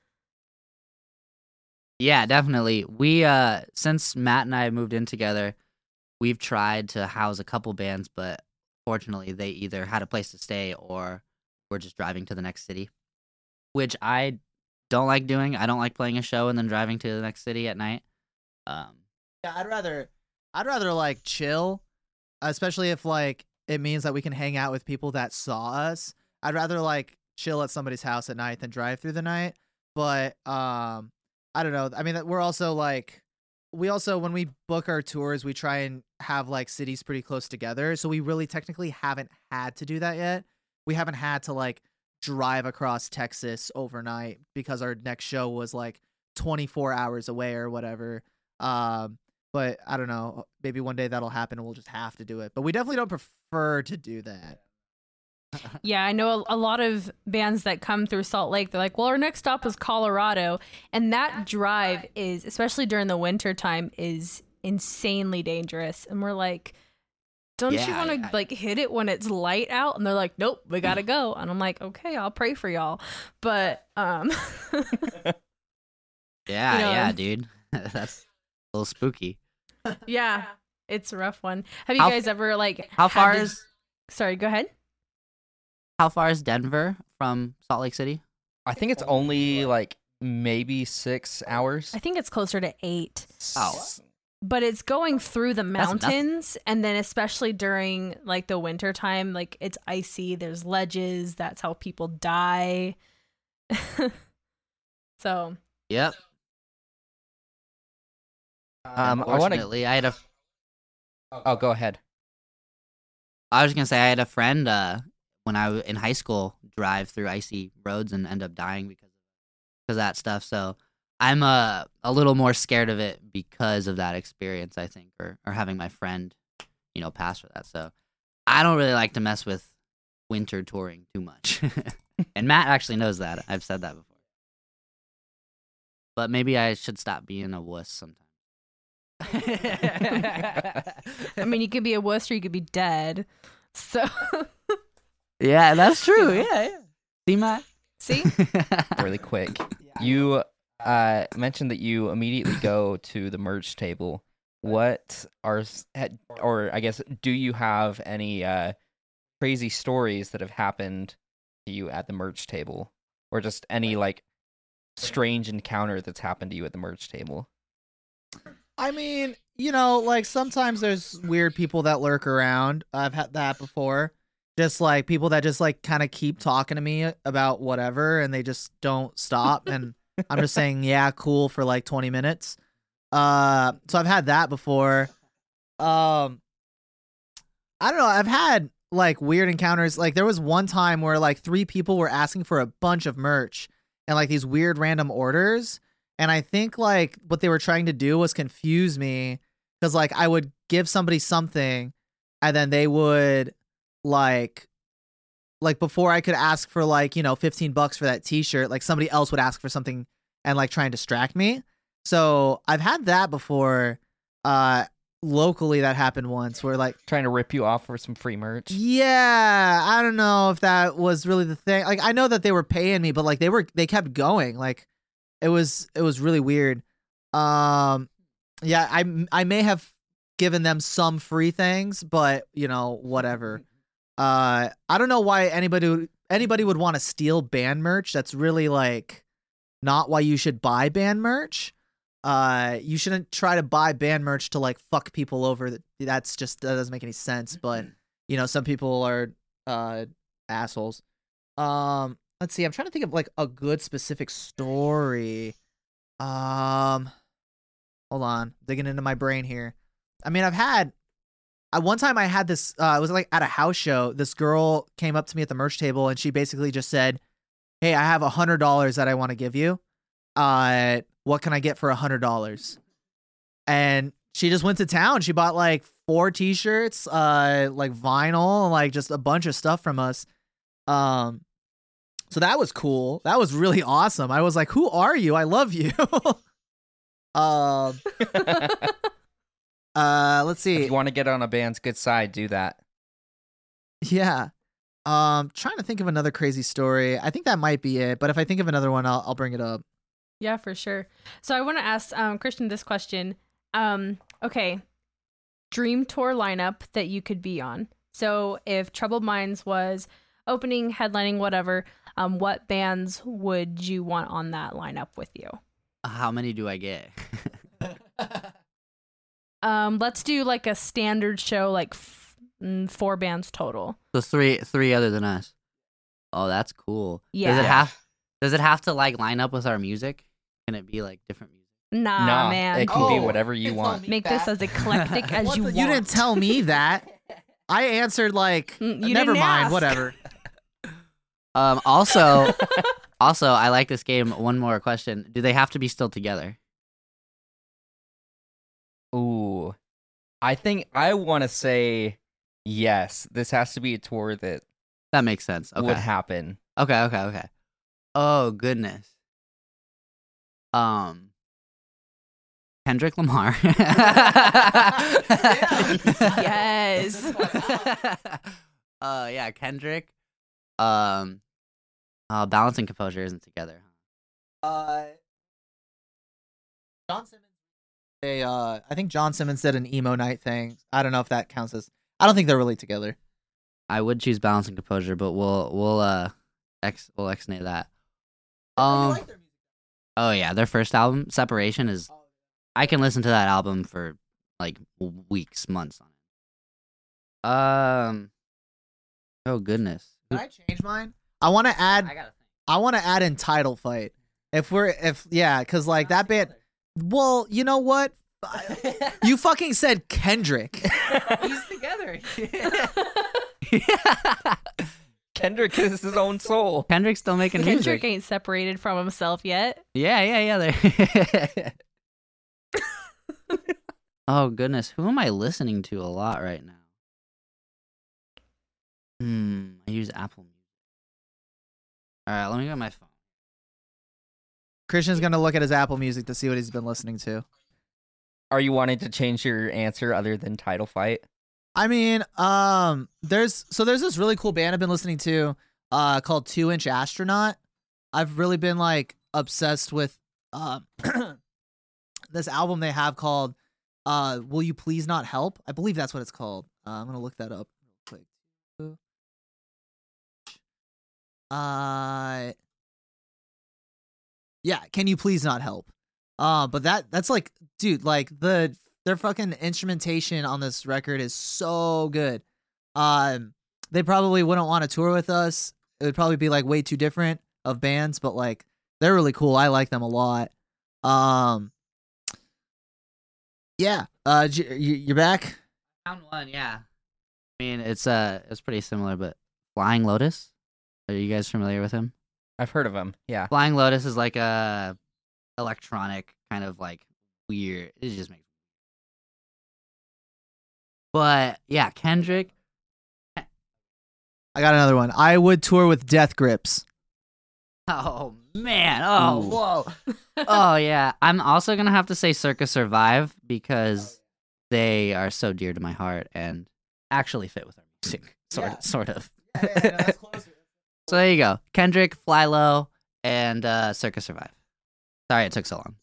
Yeah, definitely. We uh since Matt and I moved in together, we've tried to house a couple bands, but fortunately they either had a place to stay or we're just driving to the next city. Which I don't like doing. I don't like playing a show and then driving to the next city at night. Um Yeah, I'd rather I'd rather like chill, especially if like it means that we can hang out with people that saw us. I'd rather like chill at somebody's house at night than drive through the night. But um I don't know. I mean we're also like we also when we book our tours, we try and have like cities pretty close together. So we really technically haven't had to do that yet. We haven't had to like drive across Texas overnight because our next show was like 24 hours away or whatever. Um but I don't know. Maybe one day that'll happen and we'll just have to do it. But we definitely don't prefer to do that. *laughs* yeah, I know a, a lot of bands that come through Salt Lake. They're like, well, our next stop is Colorado. And that drive is, especially during the winter time, is insanely dangerous. And we're like, don't you want to like hit it when it's light out? And they're like, nope, we gotta *laughs* go. And I'm like, okay, I'll pray for y'all. But um, *laughs* Yeah, You know, yeah, dude. That's a little spooky. *laughs* yeah, it's a rough one. Have you How- guys ever like How had far to- is Sorry, go ahead. how far is Denver from Salt Lake City? I think it's only like maybe six hours. I think it's closer to eight. Oh. But it's going through the mountains and then especially during like the winter time like it's icy there's ledges that's how people die *laughs* so Yep. Um, I want to. Unfortunately, I had a Oh, go ahead. I was gonna say I had a friend uh, when I was in high school drive through icy roads and end up dying because because of that stuff. So I'm uh, a little more scared of it because of that experience. I think, or or having my friend, you know, pass for that. So I don't really like to mess with winter touring too much. *laughs* and Matt actually knows that. I've said that before. But maybe I should stop being a wuss sometime. I mean you could be a wuss or you could be dead so Yeah, that's *laughs* true. Yeah, yeah. See, Matt? see *laughs* Really quick. You uh, mentioned that you immediately go to the merch table. What are or I guess do you have any uh, crazy stories that have happened to you at the merch table, or just any like strange encounter that's happened to you at the merch table? I mean, you know, like sometimes there's weird people that lurk around. I've had that before. just like people that just like kind of keep talking to me about whatever and they just don't stop and I'm just saying *laughs* yeah, cool for like 20 minutes. Uh so I've had that before. Um I don't know, I've had like weird encounters. Like there was one time where like three people were asking for a bunch of merch and like these weird random orders and I think like what they were trying to do was confuse me cuz like I would give somebody something and then they would like like before I could ask for like, you know, 15 bucks for that t-shirt, like somebody else would ask for something and like try and distract me. So, I've had that before uh locally that happened once where like Trying to rip you off for some free merch. yeah, I don't know if that was really the thing. Like I know that they were paying me, but like they were they kept going. Like it was it was really weird. Um yeah, I I may have given them some free things, but you know, whatever. Uh I don't know why anybody would, anybody would want to steal band merch. That's really like not why you should buy band merch. Uh you shouldn't try to buy band merch to like fuck people over. That's just that doesn't make any sense, but you know, some people are uh assholes. Um let's see. I'm trying to think of like a good specific story. Um hold on. Digging into my brain here. I mean, I've had at one time I had this uh I was like at a house show. This girl came up to me at the merch table and she basically just said, "Hey, I have a hundred dollars that I want to give you. Uh, what can I get for a hundred dollars?" And she just went to town. She bought like four T-shirts, uh, like vinyl, like just a bunch of stuff from us. Um, so that was cool. That was really awesome. I was like, "Who are you? I love you." *laughs* um, *laughs* uh, let's see. If you want to get on a band's good side, do that. Yeah. Um, trying to think of another crazy story. I think that might be it. But if I think of another one, I'll I'll bring it up. Yeah, for sure. So I want to ask um, Christian this question. Um, okay, dream tour lineup that you could be on. So if Troubled Minds was opening, headlining, whatever, um, what bands would you want on that lineup with you? How many do I get? *laughs* Um, let's do like a standard show, like f- mm, four bands total. so three, three other than us. Oh, that's cool. Yeah. Does Yeah. it have? Does it have to like line up with our music? Can it be like different music? Nah, nah, man. it can be Oh, whatever you want. Make this as *laughs* eclectic as you the- want. you didn't tell me that. *laughs* I answered like Mm, you never mind, ask. whatever. Um. Also, *laughs* also, I like this game. One more question: Do they have to be still together? Ooh, I think I want to say yes. This has to be a tour that That makes sense. Okay. would happen. Okay. Okay. Okay. Oh goodness. Um. Kendrick Lamar. *laughs* Yes. *laughs* uh. Yeah. Kendrick. Um. Uh. Balance and composure isn't together. Huh? Uh, Jon Simmons. They, uh, I think Jon Simmons did an emo night thing. I don't know if that counts as. I don't think they're really together. I would choose balance and composure, but we'll we'll uh ex we'll exnate that. Um. Oh yeah, their first album, Separation, is. I can listen to that album for like weeks, months on it. Um. Oh goodness. Can I change mine? I want to add. I gotta I want to add in title fight. If we're if yeah, because like that band. Well, you know what? *laughs* You fucking said Kendrick. *laughs* He's together. *laughs* Kendrick is his own soul. Kendrick's still making Kendrick music. ain't separated from himself yet. Yeah, yeah, yeah. There. oh goodness, who am I listening to a lot right now? Hmm, I use Apple Music. All right, let me get my phone. Christian's gonna look at his Apple Music to see what he's been listening to. Are you wanting to change your answer other than title fight? I mean, um, there's so there's this really cool band I've been listening to, uh, called Two Inch Astronaut. I've really been like obsessed with, um, *clears throat* this album they have called, uh, Will You Please Not Help? I believe that's what it's called. Uh, I'm gonna look that up Uh, yeah, can you please not help? Uh, but that that's like, dude, like the their fucking instrumentation on this record is so good. Um, they probably wouldn't want to tour with us. It would probably be like way too different of bands, but like they're really cool. I like them a lot. Um, yeah. Uh, you're back. Found one, yeah. I mean, it's uh, it's pretty similar, but Flying Lotus. Are you guys familiar with him? I've heard of him. Yeah. Flying Lotus is like a electronic kind of like weird. It just makes. But yeah, Kendrick. I got another one. I would tour with Death Grips. Oh man! Oh Ooh. whoa! *laughs* oh yeah. I'm also gonna have to say Circa Survive because they are so dear to my heart and actually fit with our music, sort Yeah. of, sort of. *laughs* so there you go, Kendrick, Fly Low, and uh, Circa Survive. Sorry it took so long.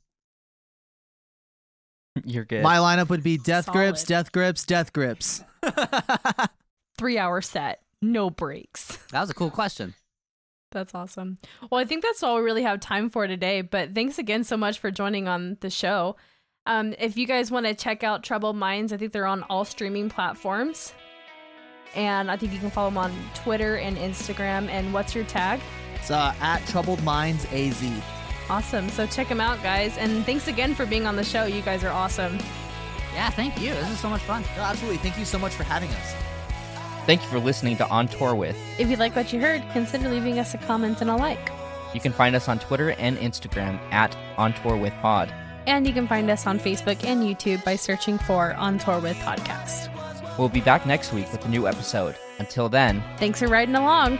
*laughs* You're good. My lineup would be *laughs* Death Grips, Death Grips, *laughs* Death Grips. Three hour set, no breaks. That was a cool question. That's awesome. Well, I think that's all we really have time for today. But thanks again so much for joining on the show. Um, if you guys want to check out Troubled Minds, I think they're on all streaming platforms. And I think you can follow them on Twitter and Instagram. And what's your tag? It's uh, at Troubled Minds AZ. Awesome. So check them out, guys. And thanks again for being on the show. You guys are awesome. Yeah, thank you. This is so much fun. No, absolutely. Thank you so much for having us. Thank you for listening to On Tour With. If you like what you heard, consider leaving us a comment and a like. You can find us on Twitter and Instagram at On Tour With Pod. And you can find us on Facebook and YouTube by searching for On Tour with Podcast. We'll be back next week with a new episode. Until then, Thanks for riding along.